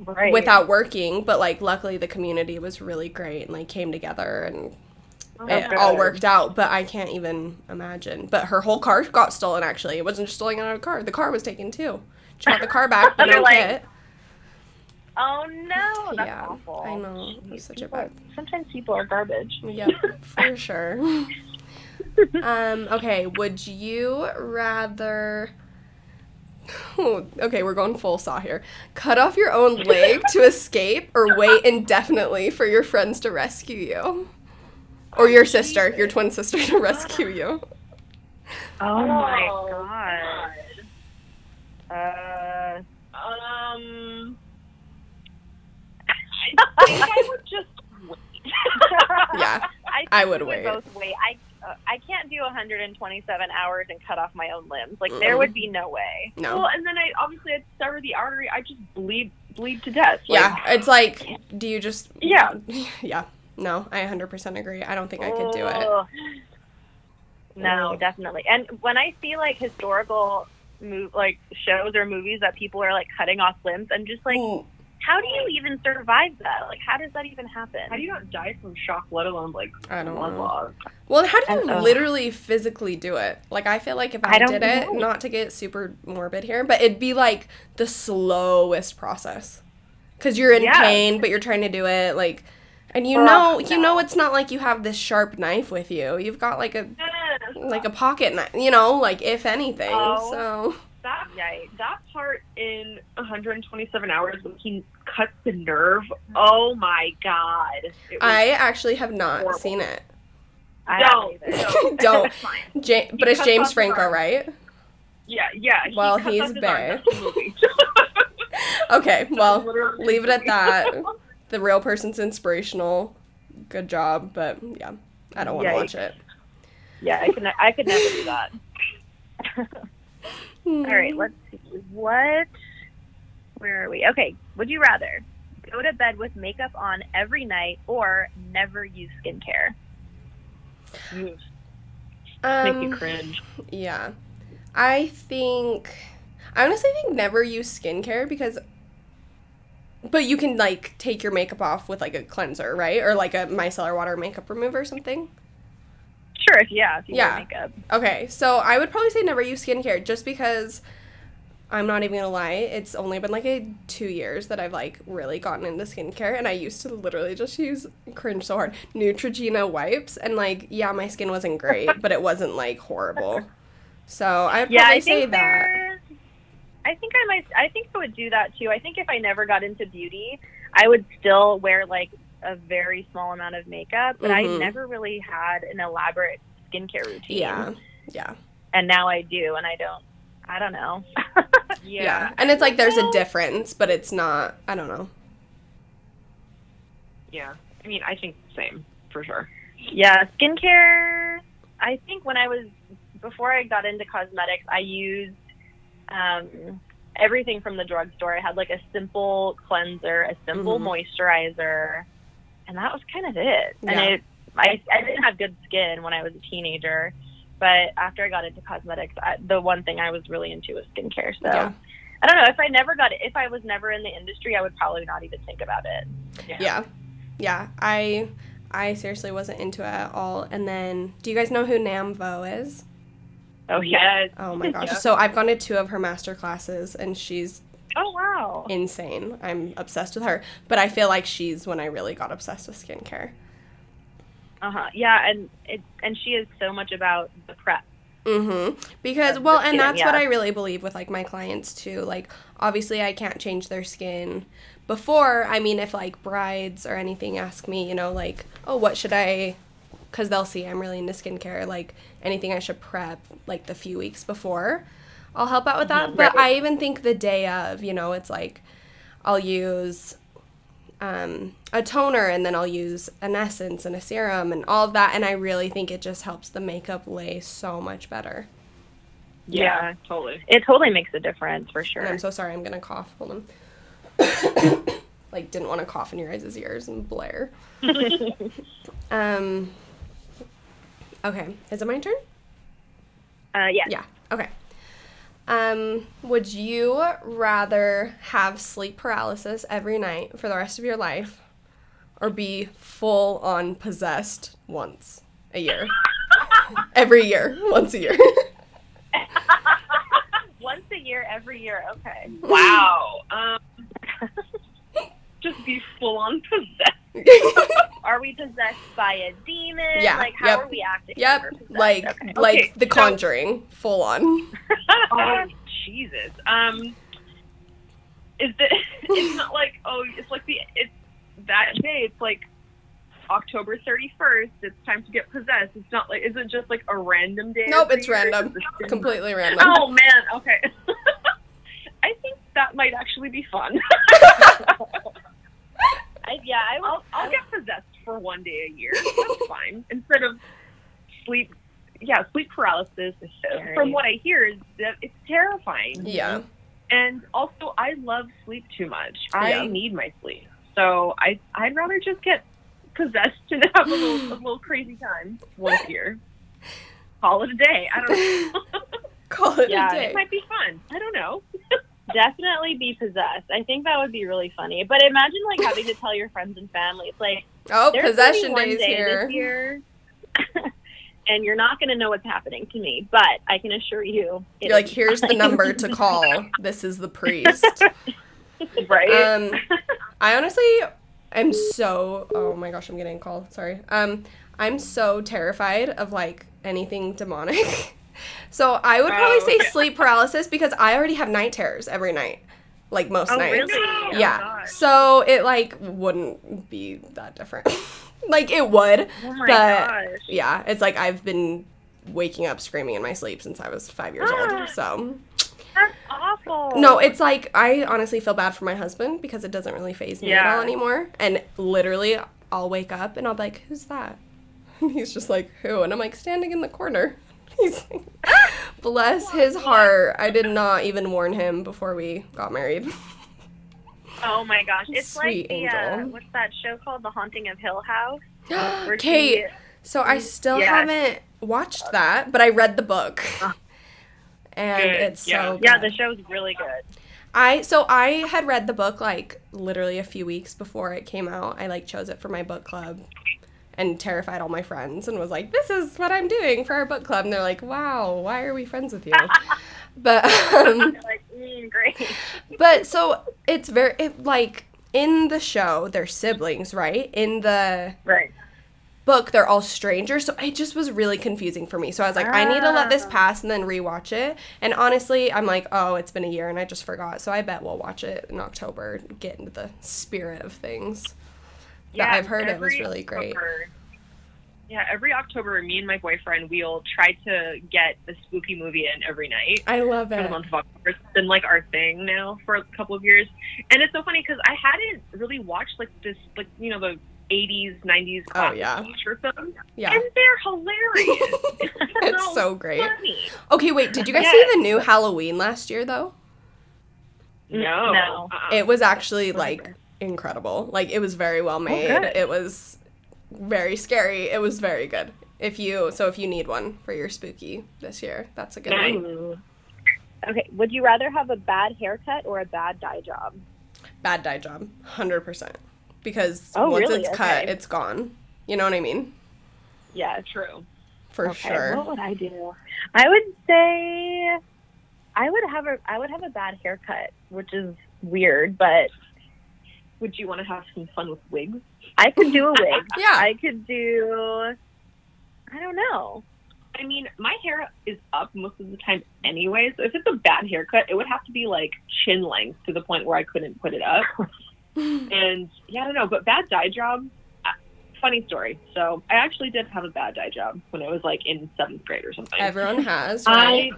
right without working? But like, luckily, the community was really great and like came together and Oh, it good. all worked out. But I can't even imagine. But her whole car got stolen. Actually, it wasn't just stolen out of her car; the car was taken too. She got the car back, but [LAUGHS] no like, kit. Oh no that's yeah, awful I know. It was such a People- bad. sometimes people are garbage Yep, [LAUGHS] for sure. um, okay, would you rather Oh, [LAUGHS] okay, we're going full saw here. Cut off your own leg to escape or wait indefinitely for your friends to rescue you? Or your sister, your twin sister to rescue you. oh my Oh, god uh Um, I think I would just wait. Yeah. [LAUGHS] I, think I would we wait. both wait. I uh, I can't do 127 hours and cut off my own limbs. Like there Mm-mm. would be no way. No. Well, and then I obviously I'd sever the artery. I just bleed bleed to death. Like, Yeah, it's like, do you just. Yeah. [LAUGHS] Yeah. No, I 100% agree. I don't think I could do it. No, definitely. And when I see like historical move like shows or movies that people are like cutting off limbs, I'm just like, Ooh, how do you even survive that? Like, how does that even happen? How do you not die from shock, let alone like I don't blood know. loss? Well, how do you And, uh, literally physically do it? Like, I feel like if I, I did it, know. not to get super morbid here, but it'd be like the slowest process. Because you're in Yeah. pain, but you're trying to do it. Like, and you Ugh, know, you know, it's not like you have this sharp knife with you. You've got like a like a pocket knife, you know, like if anything. Oh. So That Yikes. that part in 127 hours when he cuts the nerve. Oh my god! I actually have not Horrible. seen it. I don't [LAUGHS] don't Don't. It's fine. Ja- but it's James Franco, right? Yeah, yeah. he Well, he's off his arm. bae. That's the [LAUGHS] movie. [LAUGHS] Okay, well, leave it at that. the real person's inspirational. Good job, but yeah, I don't want to Yikes. watch it. Yeah, I could. Ne- I could never do that. All right, let's see. What? Where are we? Okay. Would you rather go to bed with makeup on every night or never use skincare? Make um, you cringe. Yeah. I think I honestly think never use skincare because but you can like take your makeup off with like a cleanser, right? Or like a micellar water makeup remover or something. Sure. If yeah, if you Yeah. makeup. Okay, so I would probably say never use skincare just because I'm not even gonna lie, it's only been like a two years that I've like really gotten into skincare and I used to literally just use cringe so hard. Neutrogena wipes and like yeah, my skin wasn't great, but it wasn't like horrible. So I'd probably Yeah, I say that. I think I might. I think I would do that too. I think if I never got into beauty, I would still wear like a very small amount of makeup, but Mhm. I never really had an elaborate skincare routine. Yeah. Yeah. And now I do, and I don't. I don't know. [LAUGHS] Yeah. Yeah. And it's like there's a difference, but it's not I don't know. Yeah. I mean, I think same for sure. Yeah, skincare. I think when I was before I got into cosmetics, I used um, everything from the drugstore. I had like a simple cleanser, a simple Mhm. moisturizer, and that was kind of it. And Yeah. it, I, I didn't have good skin when I was a teenager, but after I got into cosmetics, I, the one thing I was really into was skincare. So Yeah. I don't know if I never got it. If I was never in the industry, I would probably not even think about it. Yeah. Yeah. I I seriously wasn't into it at all. And then do you guys know who Nam Vo is? Oh yeah. Yes. Oh my [LAUGHS] gosh. Yeah. So I've gone to two of her master classes and she's Oh wow. insane. I'm obsessed with her. But I feel like she's when I really got obsessed with skincare. Uh huh. Yeah, and it and she is so much about the prep. Mm-hmm. Because well, and skin, that's what. I really believe with like my clients too. Like obviously I can't change their skin. Before, I mean if like brides or anything ask me, you know, like, "Oh, what should I cuz they'll see I'm really into skincare, like anything I should prep like the few weeks before." I'll help out with that. But Right. I even think the day of, you know, it's like I'll use um, a toner and then I'll use an essence and a serum and all of that. And I really think it just helps the makeup lay so much better. Yeah, totally. It totally makes a difference for And sure. I'm so sorry, I'm gonna cough. Hold on. [COUGHS] like, didn't want to cough in your guys' ears and blare. [LAUGHS] Um. Okay, is it my turn? Uh, yeah. Yeah. Okay. Um, would you rather have sleep paralysis every night for the rest of your life, or be full on possessed once a year? [LAUGHS] every year, once a year. [LAUGHS] Once a year, every year. Okay. Wow. Um, [LAUGHS] just be full on possessed. Are we possessed by a demon? Yeah, Like, how yep. are we acting? yep, when we're possessed? like Okay. like Okay, The so- Conjuring, full on. [LAUGHS] Oh Jesus. Um, is the [LAUGHS] it's not like oh it's like the it's that day it's like October thirty first. It's time to get possessed. It's not like is it just like a random day? Nope, it's random. Completely random. Oh man. Okay. [LAUGHS] I think that might actually be fun. I, yeah, I would. I'll, I'll get possessed for one day a year. That's [LAUGHS] fine. Instead of sleep, yeah, sleep paralysis. From what I hear, is that it's terrifying. Yeah. And also, I love sleep too much. Yeah. I need my sleep, so I I'd rather just get possessed and have a little a little crazy time once a year. Call it a day. I don't know. [LAUGHS] Call it Yeah, a day. it might be fun. I don't know. [LAUGHS] definitely be possessed. I think that would be really funny. But imagine like having to tell your friends and family. It's like oh, there's gonna be possession days day here. year, [LAUGHS] and you're not going to know what's happening to me. But I can assure you, You're like, here's the number to [LAUGHS] call. This is the priest. [LAUGHS] Right. Um, I honestly am so. Oh my gosh, I'm getting a call. Sorry. Um, I'm so terrified of like anything demonic. So I would probably Oh, say sleep paralysis because I already have night terrors every night, like most Oh, nights. really? Oh, yeah. gosh. So it like wouldn't be that different. [LAUGHS] like it would. Oh my but gosh. yeah, it's like I've been waking up screaming in my sleep since I was five years old. Ah, so That's awful. no, it's like I honestly feel bad for my husband because it doesn't really phase me at all anymore. And literally, I'll wake up and I'll be like, "Who's that?" [LAUGHS] And he's just like, "Who?" And I'm like, standing in the corner. He's [LAUGHS] like, bless his heart. I did not even warn him before we got married. Oh my gosh, it's Sweet like the uh, what's that show called? The Haunting of Hill House. [GASPS] Kate, so I still Yes. haven't watched that, but I read the book. And Good, it's yeah. so yeah, good. the show's really good. I so I had read the book like literally a few weeks before it came out. I like chose it for my book club and terrified all my friends and was like, "This is what I'm doing for our book club." And they're like, "Wow, why are we friends with you?" [LAUGHS] but um, like, mm, great. [LAUGHS] but so it's very it, like in the show they're siblings, right? In the Right. book they're all strangers so it just was really confusing for me so i was like i need to let this Ah. pass and then rewatch it and honestly i'm like oh it's been a year and i just forgot so i bet we'll watch it in october get into the spirit of things but i've heard it was every really great yeah, every October, me and my boyfriend we'll try to get a spooky movie in every night i love it. for the it month of October. It's been like our thing now for a couple of years, and it's so funny because I hadn't really watched like this, like you know the. 80s, 90s Oh, yeah. feature films, yeah and they're hilarious. [LAUGHS] [LAUGHS] it's so great funny. okay wait did you guys Yeah. see the new halloween last year though No, No. Uh-uh. it was actually like incredible like it was very well oh, made good. it was very scary it was very good if you so if you need one for your spooky this year that's a good Nice. one Okay, would you rather have a bad haircut or a bad dye job? bad dye job 100% because Oh, once really? it's cut Okay. it's gone you know what i mean Yeah, true. for okay, sure What would I do? I would say I would have a I would have a bad haircut, which is weird, but would you want to have some fun with wigs? I could do a wig. [LAUGHS] Yeah. I could do. I don't know. I mean, my hair is up most of the time anyway, so if it's a bad haircut, it would have to be like chin length to the point where I couldn't put it up. [LAUGHS] and yeah, I don't know, but bad dye job. uh, Funny story. So I actually did have a bad dye job when I was like in seventh grade or something. Everyone has, right? I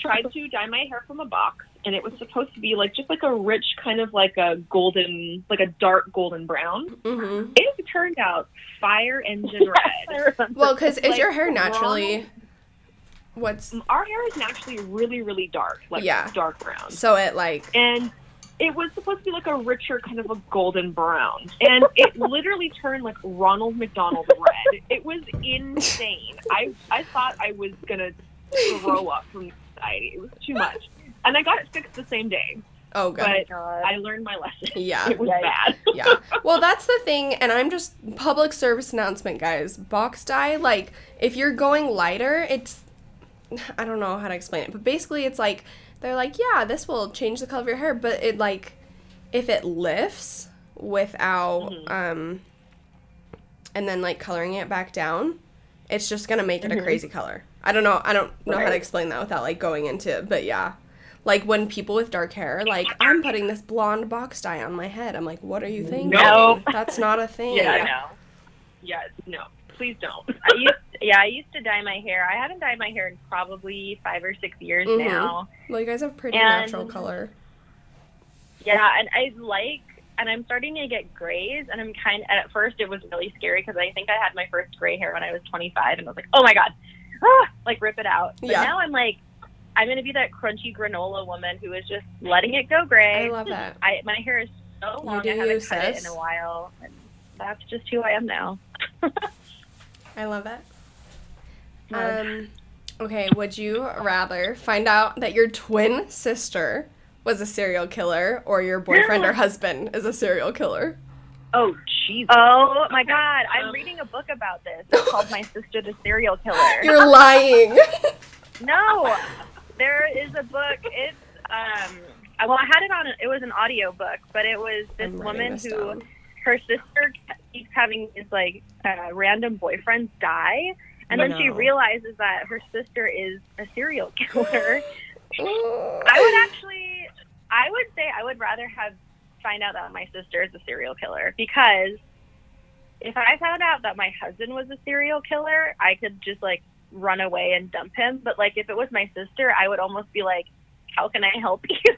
tried to dye my hair from a box, and it was supposed to be like just like a rich kind of like a golden, like a dark golden brown. hmm It turned out fire engine [LAUGHS] red. Well, because is Like, your hair naturally what's Our hair is naturally really, really dark, like Yeah. dark brown. so it like And it was supposed to be like a richer kind of a golden brown. And it [LAUGHS] literally turned like Ronald McDonald red. It was insane. I, I thought I was going to throw up from anxiety. It was too much. And I got it fixed the same day. oh god. But I learned my lesson. yeah. [LAUGHS] It was Yikes. bad. yeah. Well, that's the thing, and I'm just public service announcement, guys. Box dye, like, if you're going lighter, it's [SIGHS] I don't know how to explain it, but basically, it's like they're like, yeah, this will change the color of your hair, but it like if it lifts without Mhm. um and then like coloring it back down, it's just gonna make it a Mhm. crazy color. I don't know. I don't know how to explain that without like going into it, but yeah. Like when people with dark hair, like I'm putting this blonde box dye on my head. I'm like, what are you thinking? No. That's not a thing. Yeah, Yeah. no. Yeah, no. Please don't. I used, yeah, I used to dye my hair. I haven't dyed my hair in probably five or six years Mhm. now. Well, you guys have pretty And- natural color. Yeah, and I like, and I'm starting to get grays, and I'm kind. Of, at first, it was really scary because I think I had my first gray hair when I was 25, and I was like, oh my god, ah, like rip it out. But Yeah. now I'm like, I'm gonna be that crunchy granola woman who is just letting it go gray. I love that. I my hair is so long. do I haven't cut it in a while, and that's just who I am now. [LAUGHS] I love it. Um, okay, would you rather find out that your twin sister was a serial killer or your boyfriend or [GASPS] husband is a serial killer? Oh, Jesus. Oh my god, I'm Um, reading a book about this. It's called My Sister the Serial Killer. [LAUGHS] You're lying. [LAUGHS] No, there is a book. It's um. Well, I had it on. It was an audio book, but it was this woman this who down. her sister keeps having these like uh, random boyfriends die, and then she realizes that her sister is a serial [LAUGHS] killer. I would actually, I would say I would rather have find out that my sister is a serial killer because if I found out that my husband was a serial killer, I could just like run away and dump him. But like if it was my sister, I would almost be like, "How can I help you?" [LAUGHS]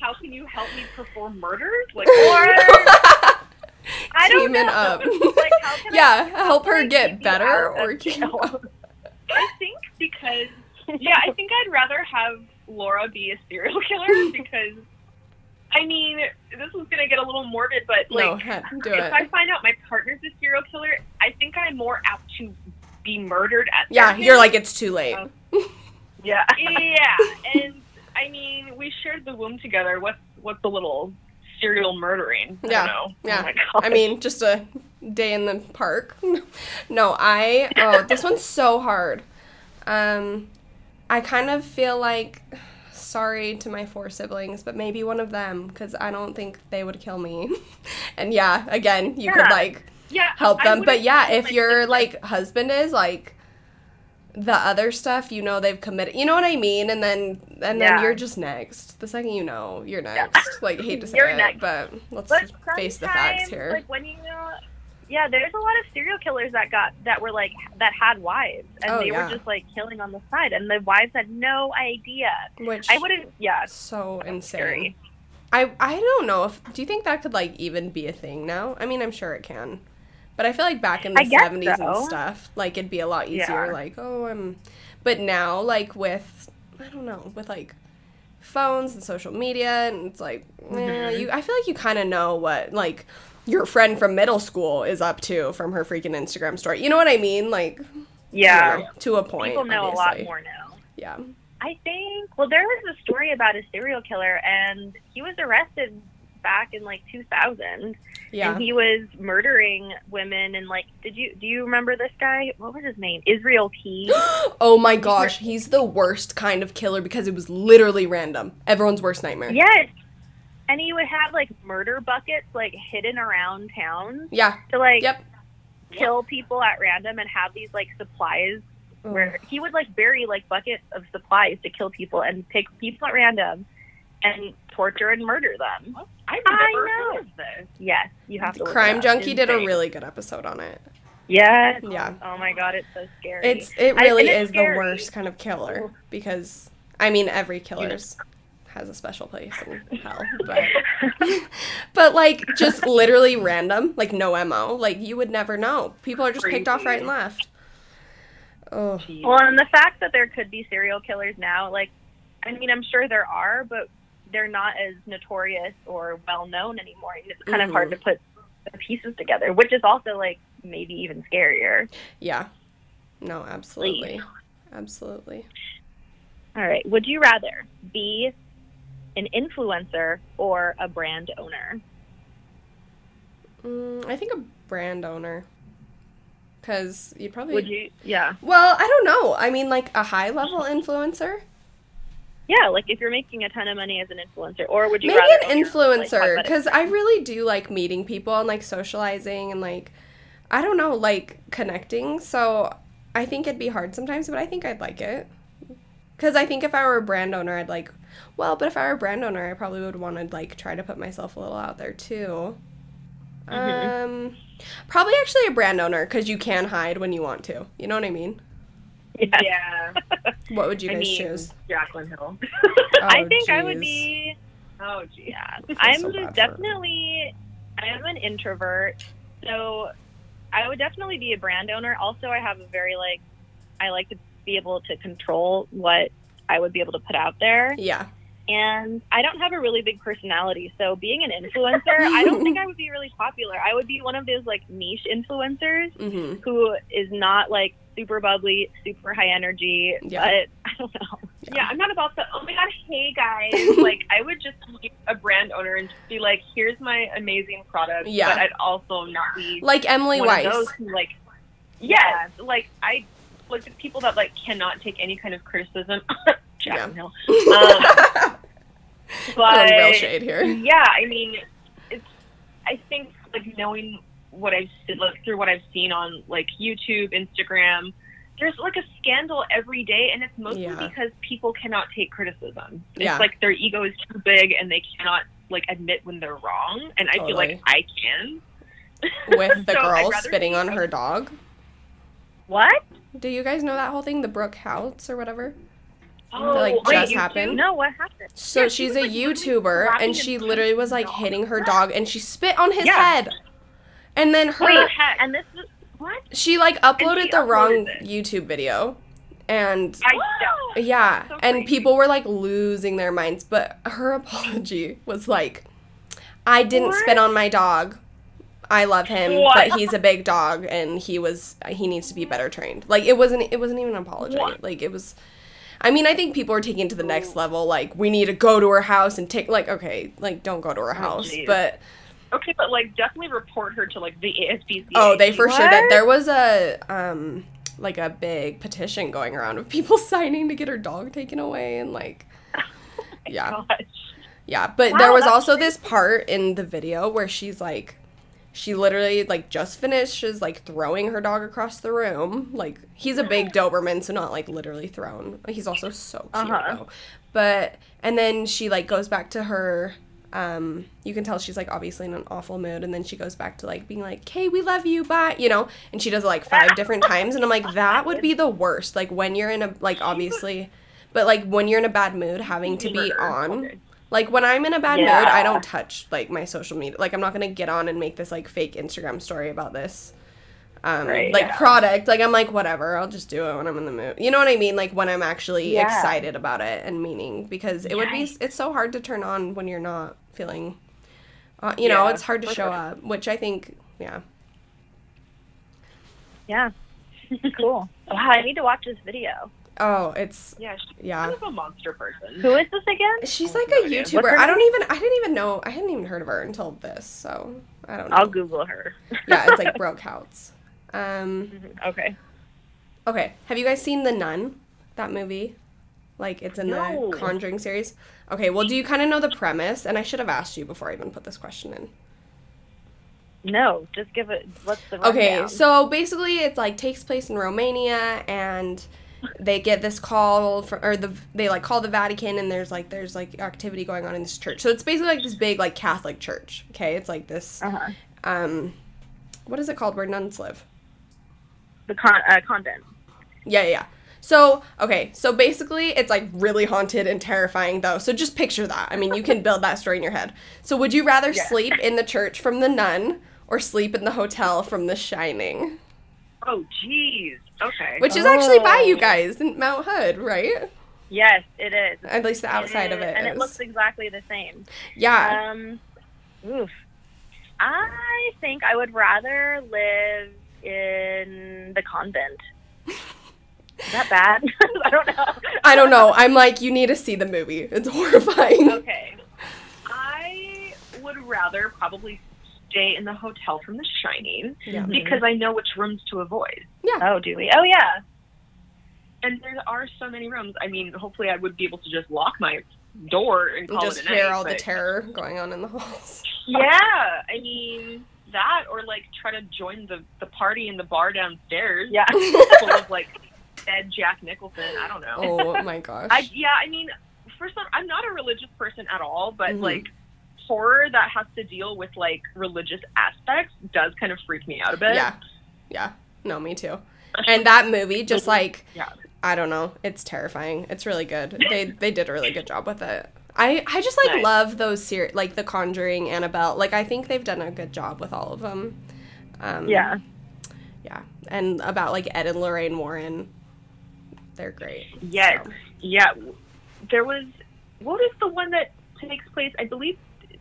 How can you help me perform murders? Like, [LAUGHS] I don't Teaming know. up. like, how can [LAUGHS] yeah, I, help her get better or jail? I think because yeah, I think I'd rather have Laura be a serial killer because I mean, this is gonna get a little morbid, but no, like [LAUGHS] do if I find out my partner's a serial killer, I think I'm more apt to be murdered at Yeah, you're like it's too late. Um, [LAUGHS] Yeah. [LAUGHS] yeah, and I mean, we shared the womb together. What's what's the little serial murdering? I Yeah, don't know. yeah. Oh I mean, just a day in the park. no, I oh, this one's so hard. Um I kind of feel like sorry to my four siblings, but maybe one of them cuz I don't think they would kill me. [LAUGHS] and yeah, again, you could like yeah, help them. But yeah, if your like husband is like the other stuff, you know they've committed. You know what I mean? And then and then Yeah. you're just next. The second you know, you're next. Like hate to [LAUGHS] say it, next. but let's But face the facts here. Like when you yeah, there's a lot of serial killers that got that were like that had wives and Oh, they yeah. were just like killing on the side and the wives had no idea. Which I wouldn't yeah, so insane. scary. I I don't know if do you think that could like even be a thing now? I mean, I'm sure it can. But I feel like back in the guess 70s and stuff, like it'd be a lot easier Yeah. like, oh, I'm but now like with I don't know, with like phones and social media and it's like eh, Mm-hmm. you I feel like you kind of know what like your friend from middle school is up to from her freaking Instagram story. You know what I mean? Like Yeah. don't know, to a point. People know a lot more now. Yeah. I think well there was a story about a serial killer and he was arrested back in like 2000 Yeah. and he was murdering women and like did you do you remember this guy what was his name israel p [GASPS] oh my gosh, he's the worst kind of killer because it was literally random. Everyone's worst nightmare. yes and he would have like murder buckets like hidden around town Yeah. to like Yep. kill people at random and have these like supplies mm. where he would like bury like buckets of supplies to kill people and pick people at random and torture and murder them. I've I know. heard of this. Yes, you have to. look Crime up. Junkie did a really good episode on it. Yes. Yeah. Oh my god, it's so scary. It's it really and it's is scary. the worst kind of killer because I mean every killer's has a special place in hell, but [LAUGHS] but like just literally random, like no mo, like you would never know. People are just picked off right and left. Oh, Well, and the fact that there could be serial killers now, like, I mean, I'm sure there are, but they're not as notorious or well known anymore. And it's kind of hard to Mhm. put the pieces together, which is also like maybe even scarier. yeah. No, absolutely. Absolutely. All right. Would you rather be an influencer or a brand owner? Mm, I think a brand owner. Cuz you'd probably Would you? Yeah. Well, I don't know. I mean like a high level influencer? Yeah. Like if you're making a ton of money as an influencer, or would you maybe an like, influencer because i really do like meeting people and like socializing and like i don't know like connecting so i think it'd be hard sometimes but i think i'd like it because i think if i were a brand owner i'd like well but if i were a brand owner i probably would want to like try to put myself a little out there too Mhm. um probably actually a brand owner because you can hide when you want to you know what i mean Yeah. Yeah. [LAUGHS] what would you I guys mean, choose Jaclyn Hill. [LAUGHS] I Oh, think I would be. oh, gee. Yeah. I'm so just definitely. I am an introvert, so I would definitely be a brand owner. Also, I have a very like. I like to be able to control what I would be able to put out there. yeah And I don't have a really big personality, so being an influencer, I don't think I would be really popular. I would be one of those like niche influencers mm-hmm who is not like super bubbly, super high energy, Yeah. but [LAUGHS] I don't know. Yeah, I'm not about the, oh my god, hey guys. [LAUGHS] like, I would just be a brand owner and just be like, here's my amazing product. Yeah. But I'd also not be like emily weiss who, like, yes, like, I, like, the people that, like, cannot take any kind of criticism. Jaclyn Hill. Um, Throwing real but, shade here yeah, I mean, it's, I think, like, knowing what I've seen, like, through what I've seen on, like, YouTube, Instagram, there's like a scandal every day, and it's mostly Yeah. because people cannot take criticism. It's Yeah. like their ego is too big, and they cannot like admit when they're wrong. And I feel like I can. with the [LAUGHS] So girl spitting on her dog. What? Do you guys know that whole thing, the Brooke Houts or whatever? Oh, like, wait, just happened? No, what happened? So Yeah, she she's was, a like, YouTuber, and she literally was like the hitting her dog. dog, and she spit on his Yeah. head. And then her, Wait, and this is what? she like uploaded she the wrong it. YouTube video, and I don't. [GASPS] yeah, so and people were like losing their minds. But her [LAUGHS] apology was like, "I didn't What? spit on my dog. I love him, What? but he's a big dog, and he was he needs to be better trained." Like it wasn't it wasn't even an apology. What? Like it was. I mean, I think people are taking it to the next level. Like, we need to go to her house and take, like, okay, like, don't go to her house. jeez. but, Okay, but like definitely report her to like the ASPCA. oh, they for sure did. There was a, um, like, a big petition going around of people [LAUGHS] signing to get her dog taken away. And, like, [LAUGHS] yeah. Gosh. Yeah, but Wow, there was that's also this part in the video where she's like, she literally like just finishes like throwing her dog across the room. Like he's a big Doberman, so not like literally thrown. He's also so cute Uh-huh. though. But and then she like goes back to her. Um, you can tell she's like obviously in an awful mood, and then she goes back to like being like, "Hey, we love you, bye," you know. And she does it like five different times, and I'm like, that would be the worst. Like when you're in a like obviously, but like when you're in a bad mood, having to be on. Like when I'm in a bad mood, I don't touch like my social media. Like I'm not gonna get on and make this like fake Instagram story about this. Um, Right, like yeah. product, like I'm like whatever, I'll just do it when I'm in the mood. You know what I mean? Like when I'm actually Yeah. excited about it and meaning because it would be it's so hard to turn on when you're not feeling. Uh, you know, it's hard to show up, which I think, yeah. Yeah. [LAUGHS] cool. Wow, I need to watch this video. Oh, it's Yeah, she's Yeah. kind of a monster person. Who is this again? she's like a idea. YouTuber. I don't even I didn't even know I hadn't even heard of her until this, so I don't know. I'll Google her. yeah, it's like [LAUGHS] Brooke Houts. Um, Okay. Okay, have you guys seen The Nun? That movie Like it's in No. the Conjuring series. Okay, well, do you kind of know the premise? And I should have asked you before I even put this question in. No, just give it. What's the Okay, so basically, it's like takes place in Romania, and they get this call from, or the they like call the Vatican, and there's like there's like activity going on in this church. So it's basically like this big like Catholic church. Okay, it's like this. uh-huh. Um, what is it called where nuns live? the con- uh, convent. Yeah, yeah. yeah. So, okay, so basically it's like really haunted and terrifying though. So just picture that. I mean, you can build that story in your head. So would you rather Yeah. sleep in the church from the nun or sleep in the hotel from the shining? Oh, jeez. Okay. Which is actually by you Oh. guys in Mount Hood, right? Yes, it is. At least the outside of it and is. it looks exactly the same. yeah. Um, oof. I think I would rather live in the convent. Is that bad? [LAUGHS] I don't know. I don't know. I'm like, you need to see the movie. It's horrifying. Okay. I would rather probably stay in the hotel from The Shining Yeah. because I know which rooms to avoid. Yeah. Oh, do we? Oh, yeah. And there are so many rooms. I mean, hopefully I would be able to just lock my door and call Just it a hear night, all the terror going on in the halls. [LAUGHS] Yeah, I mean that, or like try to join the the party in the bar downstairs. Yeah. [LAUGHS] full of like dead Jack Nicholson. I don't know. Oh my [LAUGHS] gosh. I yeah, I mean, for some, I'm not a religious person at all, but Mhm. like horror that has to deal with like religious aspects does kind of freak me out a bit. yeah. Yeah. No, me too. And that movie just like yeah, I don't know. It's terrifying. It's really good. They [LAUGHS] they did a really good job with it. I I just like Nice. love those series like The Conjuring, Annabelle. Like I think they've done a good job with all of them. Um, Yeah. yeah, and about like Ed and Lorraine Warren, they're great. yes, So, yeah. There was what is the one that takes place? I believe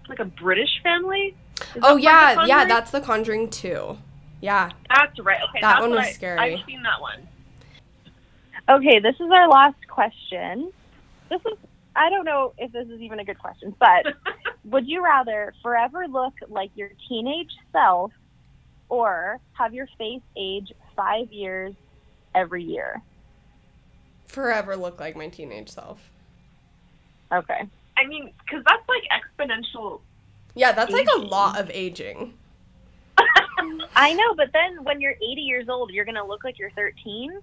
like a British family. Is Oh yeah, The yeah, that's The Conjuring too. Yeah, that's right. Okay, That one was I- scary. I've seen that one. Okay, this is our last question. This is, I don't know if this is even a good question, but [LAUGHS] would you rather forever look like your teenage self or have your face age five years every year? forever look like my teenage self. Okay. I mean, because that's like exponential. Yeah, that's like a lot of aging. [LAUGHS] I know, but then when you're 80 years old, you're going to look like you're 13.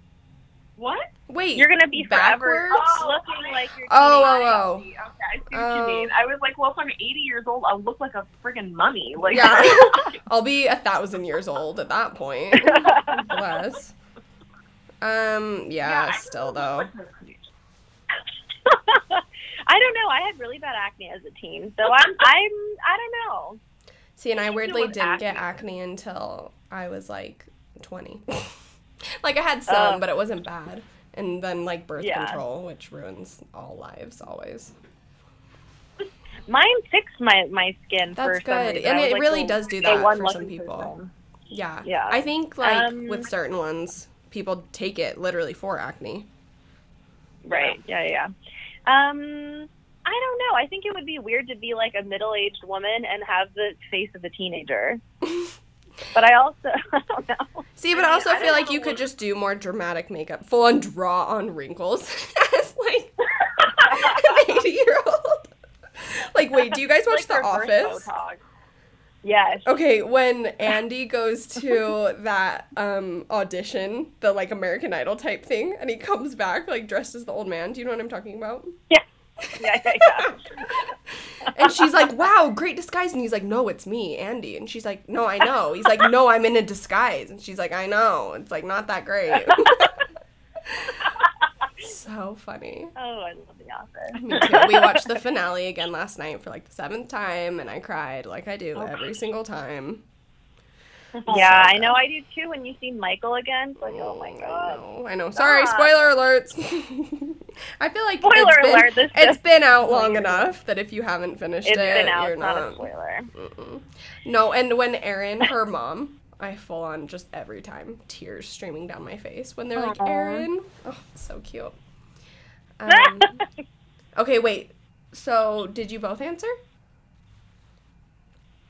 What? Wait, You're going to be forever Backwards? looking like you're Oh, oh, oh. Okay, I see what Oh. you mean. I was like, well, if I'm 80 years old, I'll look like a friggin' mummy. Like, Yeah. [LAUGHS] [LAUGHS] I'll be a thousand years old at that point. Bless. Um, yeah, I still though. Look like her. I don't know. I had really bad acne as a teen, so I'm [LAUGHS] I'm I don't know. See, and I Deal weirdly didn't get acne. acne until I was like 20. [LAUGHS] like I had some, Oh. but it wasn't bad. And then like birth Yeah. control, which ruins all lives always. Mine fixed my my skin That's good. And it like really the- does do that for some people. person. Yeah. Yeah. I think like Um, with certain ones, people take it literally for acne. Right. Yeah, yeah. yeah. Um, I don't know. I think it would be weird to be like a middle-aged woman and have the face of a teenager. [LAUGHS] but I also [LAUGHS] I don't know. See, but I also I feel like you could just do more dramatic makeup, full on draw on wrinkles [LAUGHS] as like an 80 year old. Like, wait, do you guys watch Like The Office? Botox. Yes. Okay, when Andy goes to [LAUGHS] that um, audition, the like American Idol type thing, and he comes back like dressed as the old man. Do you know what I'm talking about? Yeah. Yeah, yeah, yeah. [LAUGHS] And she's like, "Wow, great disguise." And he's like, "No, it's me, Andy." And she's like, "No, I know." He's like, "No, I'm in a disguise." And she's like, "I know." It's like not that great. [LAUGHS] so funny. oh, I love The Office. Me too. We watched the finale again last night for like the seventh time, and I cried like I do oh every single time. [LAUGHS] Yeah, So I know. I do too. When you see Michael again, like, oh my I god. I know. Sorry, Stop. spoiler alerts. [LAUGHS] I feel like Spoiler it's been, alert, this it's been out [LAUGHS] long Spoiler. enough that if you haven't finished It's it, been out. you're It's not a spoiler. Mm-mm. No, and when Erin, her mom, I full on just every time tears streaming down my face when they're like Erin. Oh, so cute. [LAUGHS] Um, okay, wait. So, did you both answer?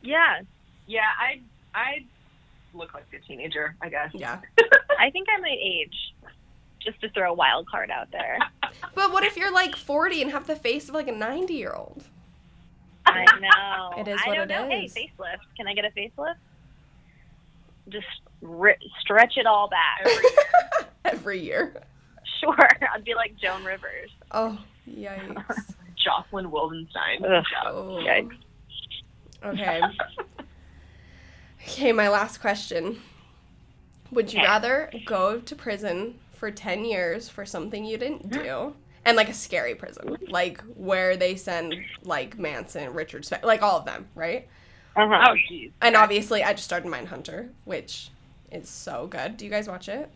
Yeah, Yeah, I I look like a teenager, I guess. Yeah. [LAUGHS] I think I might age just to throw a wild card out there. [LAUGHS] But what if you're like 40 and have the face of like a 90 year old? I know. It is I what don't it know. is. Hey, facelift. Can I get a facelift? Just ri- stretch it all back. Every year. [LAUGHS] sure. [LAUGHS] I'd be like Joan Rivers. Oh, yikes. [LAUGHS] Jocelyn Wildenstein. Ugh. Oh. Yikes. Okay. Okay, my last question. Would you Okay. rather go to prison for 10 years for something you didn't mm-hmm. do? And like a scary prison, like where they send like Manson, Richard Spe- like all of them, right? Uh-huh. Oh, jeez. And obviously, I just started Mindhunter, which is so good. Do you guys watch it?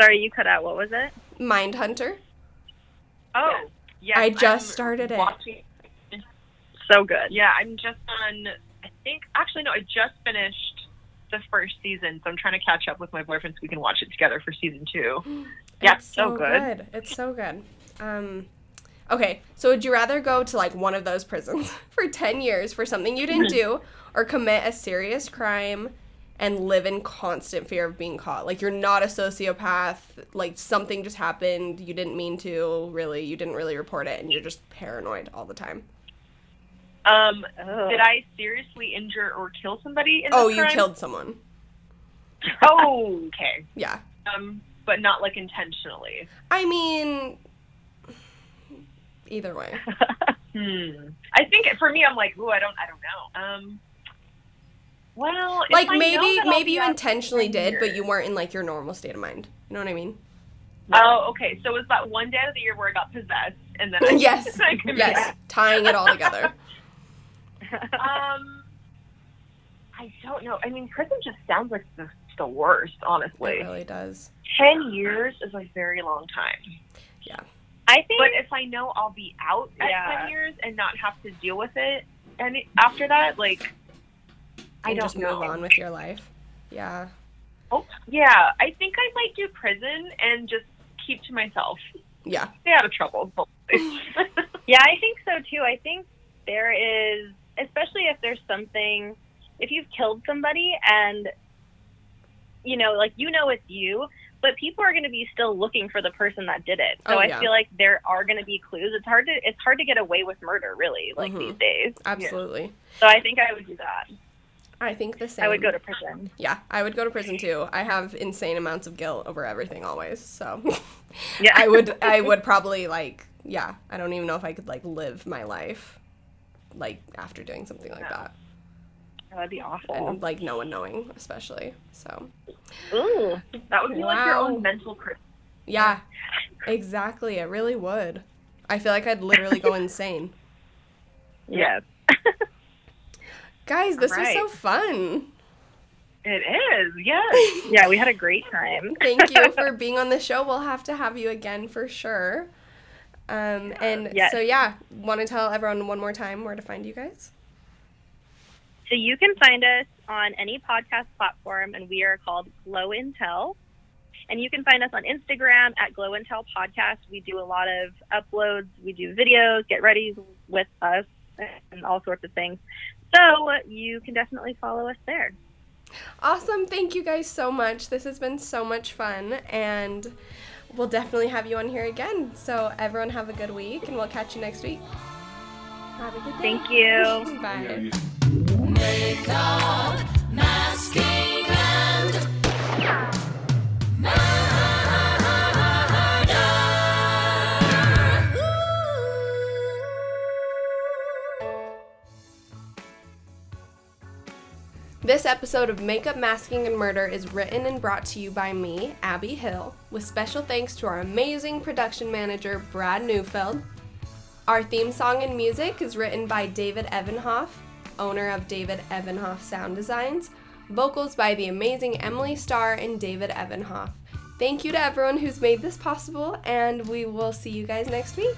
Sorry, you cut out. What was it? Mindhunter? Oh, yeah. I just I'm started it. So good. Yeah, I'm just on. I think actually no, I just finished the first season, so I'm trying to catch up with my boyfriend so we can watch it together for season two. [GASPS] Yeah, It's so good. It's so good. Um, okay, so would you rather go to like one of those prisons [LAUGHS] for 10 years for something you didn't do or commit a serious crime and live in constant fear of being caught? Like you're not a sociopath, like something just happened, you didn't mean to, really, you didn't really report it and you're just paranoid all the time. Um, Ugh. did I seriously injure or kill somebody? In the? Oh, this you crime? killed someone. Oh, okay. Yeah. Um, but not like intentionally. I mean either way. [LAUGHS] Hmm. I think for me, I'm like, ooh, I don't, I don't know. Um. Well, Like maybe maybe you intentionally did, but you weren't in like your normal state of mind. You know what I mean? Oh, okay. So it was that one day of the year where I got possessed, and then I, [LAUGHS] yes. [LAUGHS] I. Yes. Tying it all together. Um, I don't know. I mean, prison just sounds like the, the worst, honestly. It really does. Ten years is a very long time. I think But if I know I'll be out at Yeah. ten years and not have to deal with it, and after that, like, I don't just know. move on with your life. Yeah. Oh, yeah, I think I might do prison and just keep to myself. Yeah. Stay out of trouble. [LAUGHS] Yeah, I think so too. I think there is, especially if there's something, if you've killed somebody and, you know, like you know it's you, but people are going to be still looking for the person that did it. So Oh, I feel like there are going to be clues. It's hard to it's hard to get away with murder, really, like Mhm. these days. Absolutely. So I think I would do that. I think the same. I would go to prison. Yeah, I would go to prison too. I have insane amounts of guilt over everything always. So [LAUGHS] Yeah, I would I would probably like yeah, I don't even know if I could like live my life like after doing something like No. that. That'd be awful. And like no one knowing especially. So Ooh, that would be like your own mental prison. yeah. Exactly. It really would. I feel like I'd literally go [LAUGHS] insane. yes. Guys, this was so fun. It is, yes. [LAUGHS] Yeah, we had a great time. Thank you [LAUGHS] for being on the show. We'll have to have you again for sure. Um, and Yes. so yeah, want to tell everyone one more time where to find you guys? So you can find us on any podcast platform, and we are called Glow Intel. And you can find us on Instagram at Glow Intel Podcast. We do a lot of uploads, we do videos, get ready with us, and all sorts of things. So you can definitely follow us there. Awesome. Thank you guys so much. This has been so much fun and we'll definitely have you on here again. So everyone have a good week and we'll catch you next week. Have a good day. Thank you. [LAUGHS] Bye. This episode of Makeup, Masking, and Murder is written and brought to you by me, Abby Hill, with special thanks to our amazing production manager, Brad Neufeld. Our theme song and music is written by David Evanhoff, owner of David Evanhoff Sound Designs, vocals by the amazing Emily Starr and David Evanhoff. Thank you to everyone who's made this possible, and we will see you guys next week.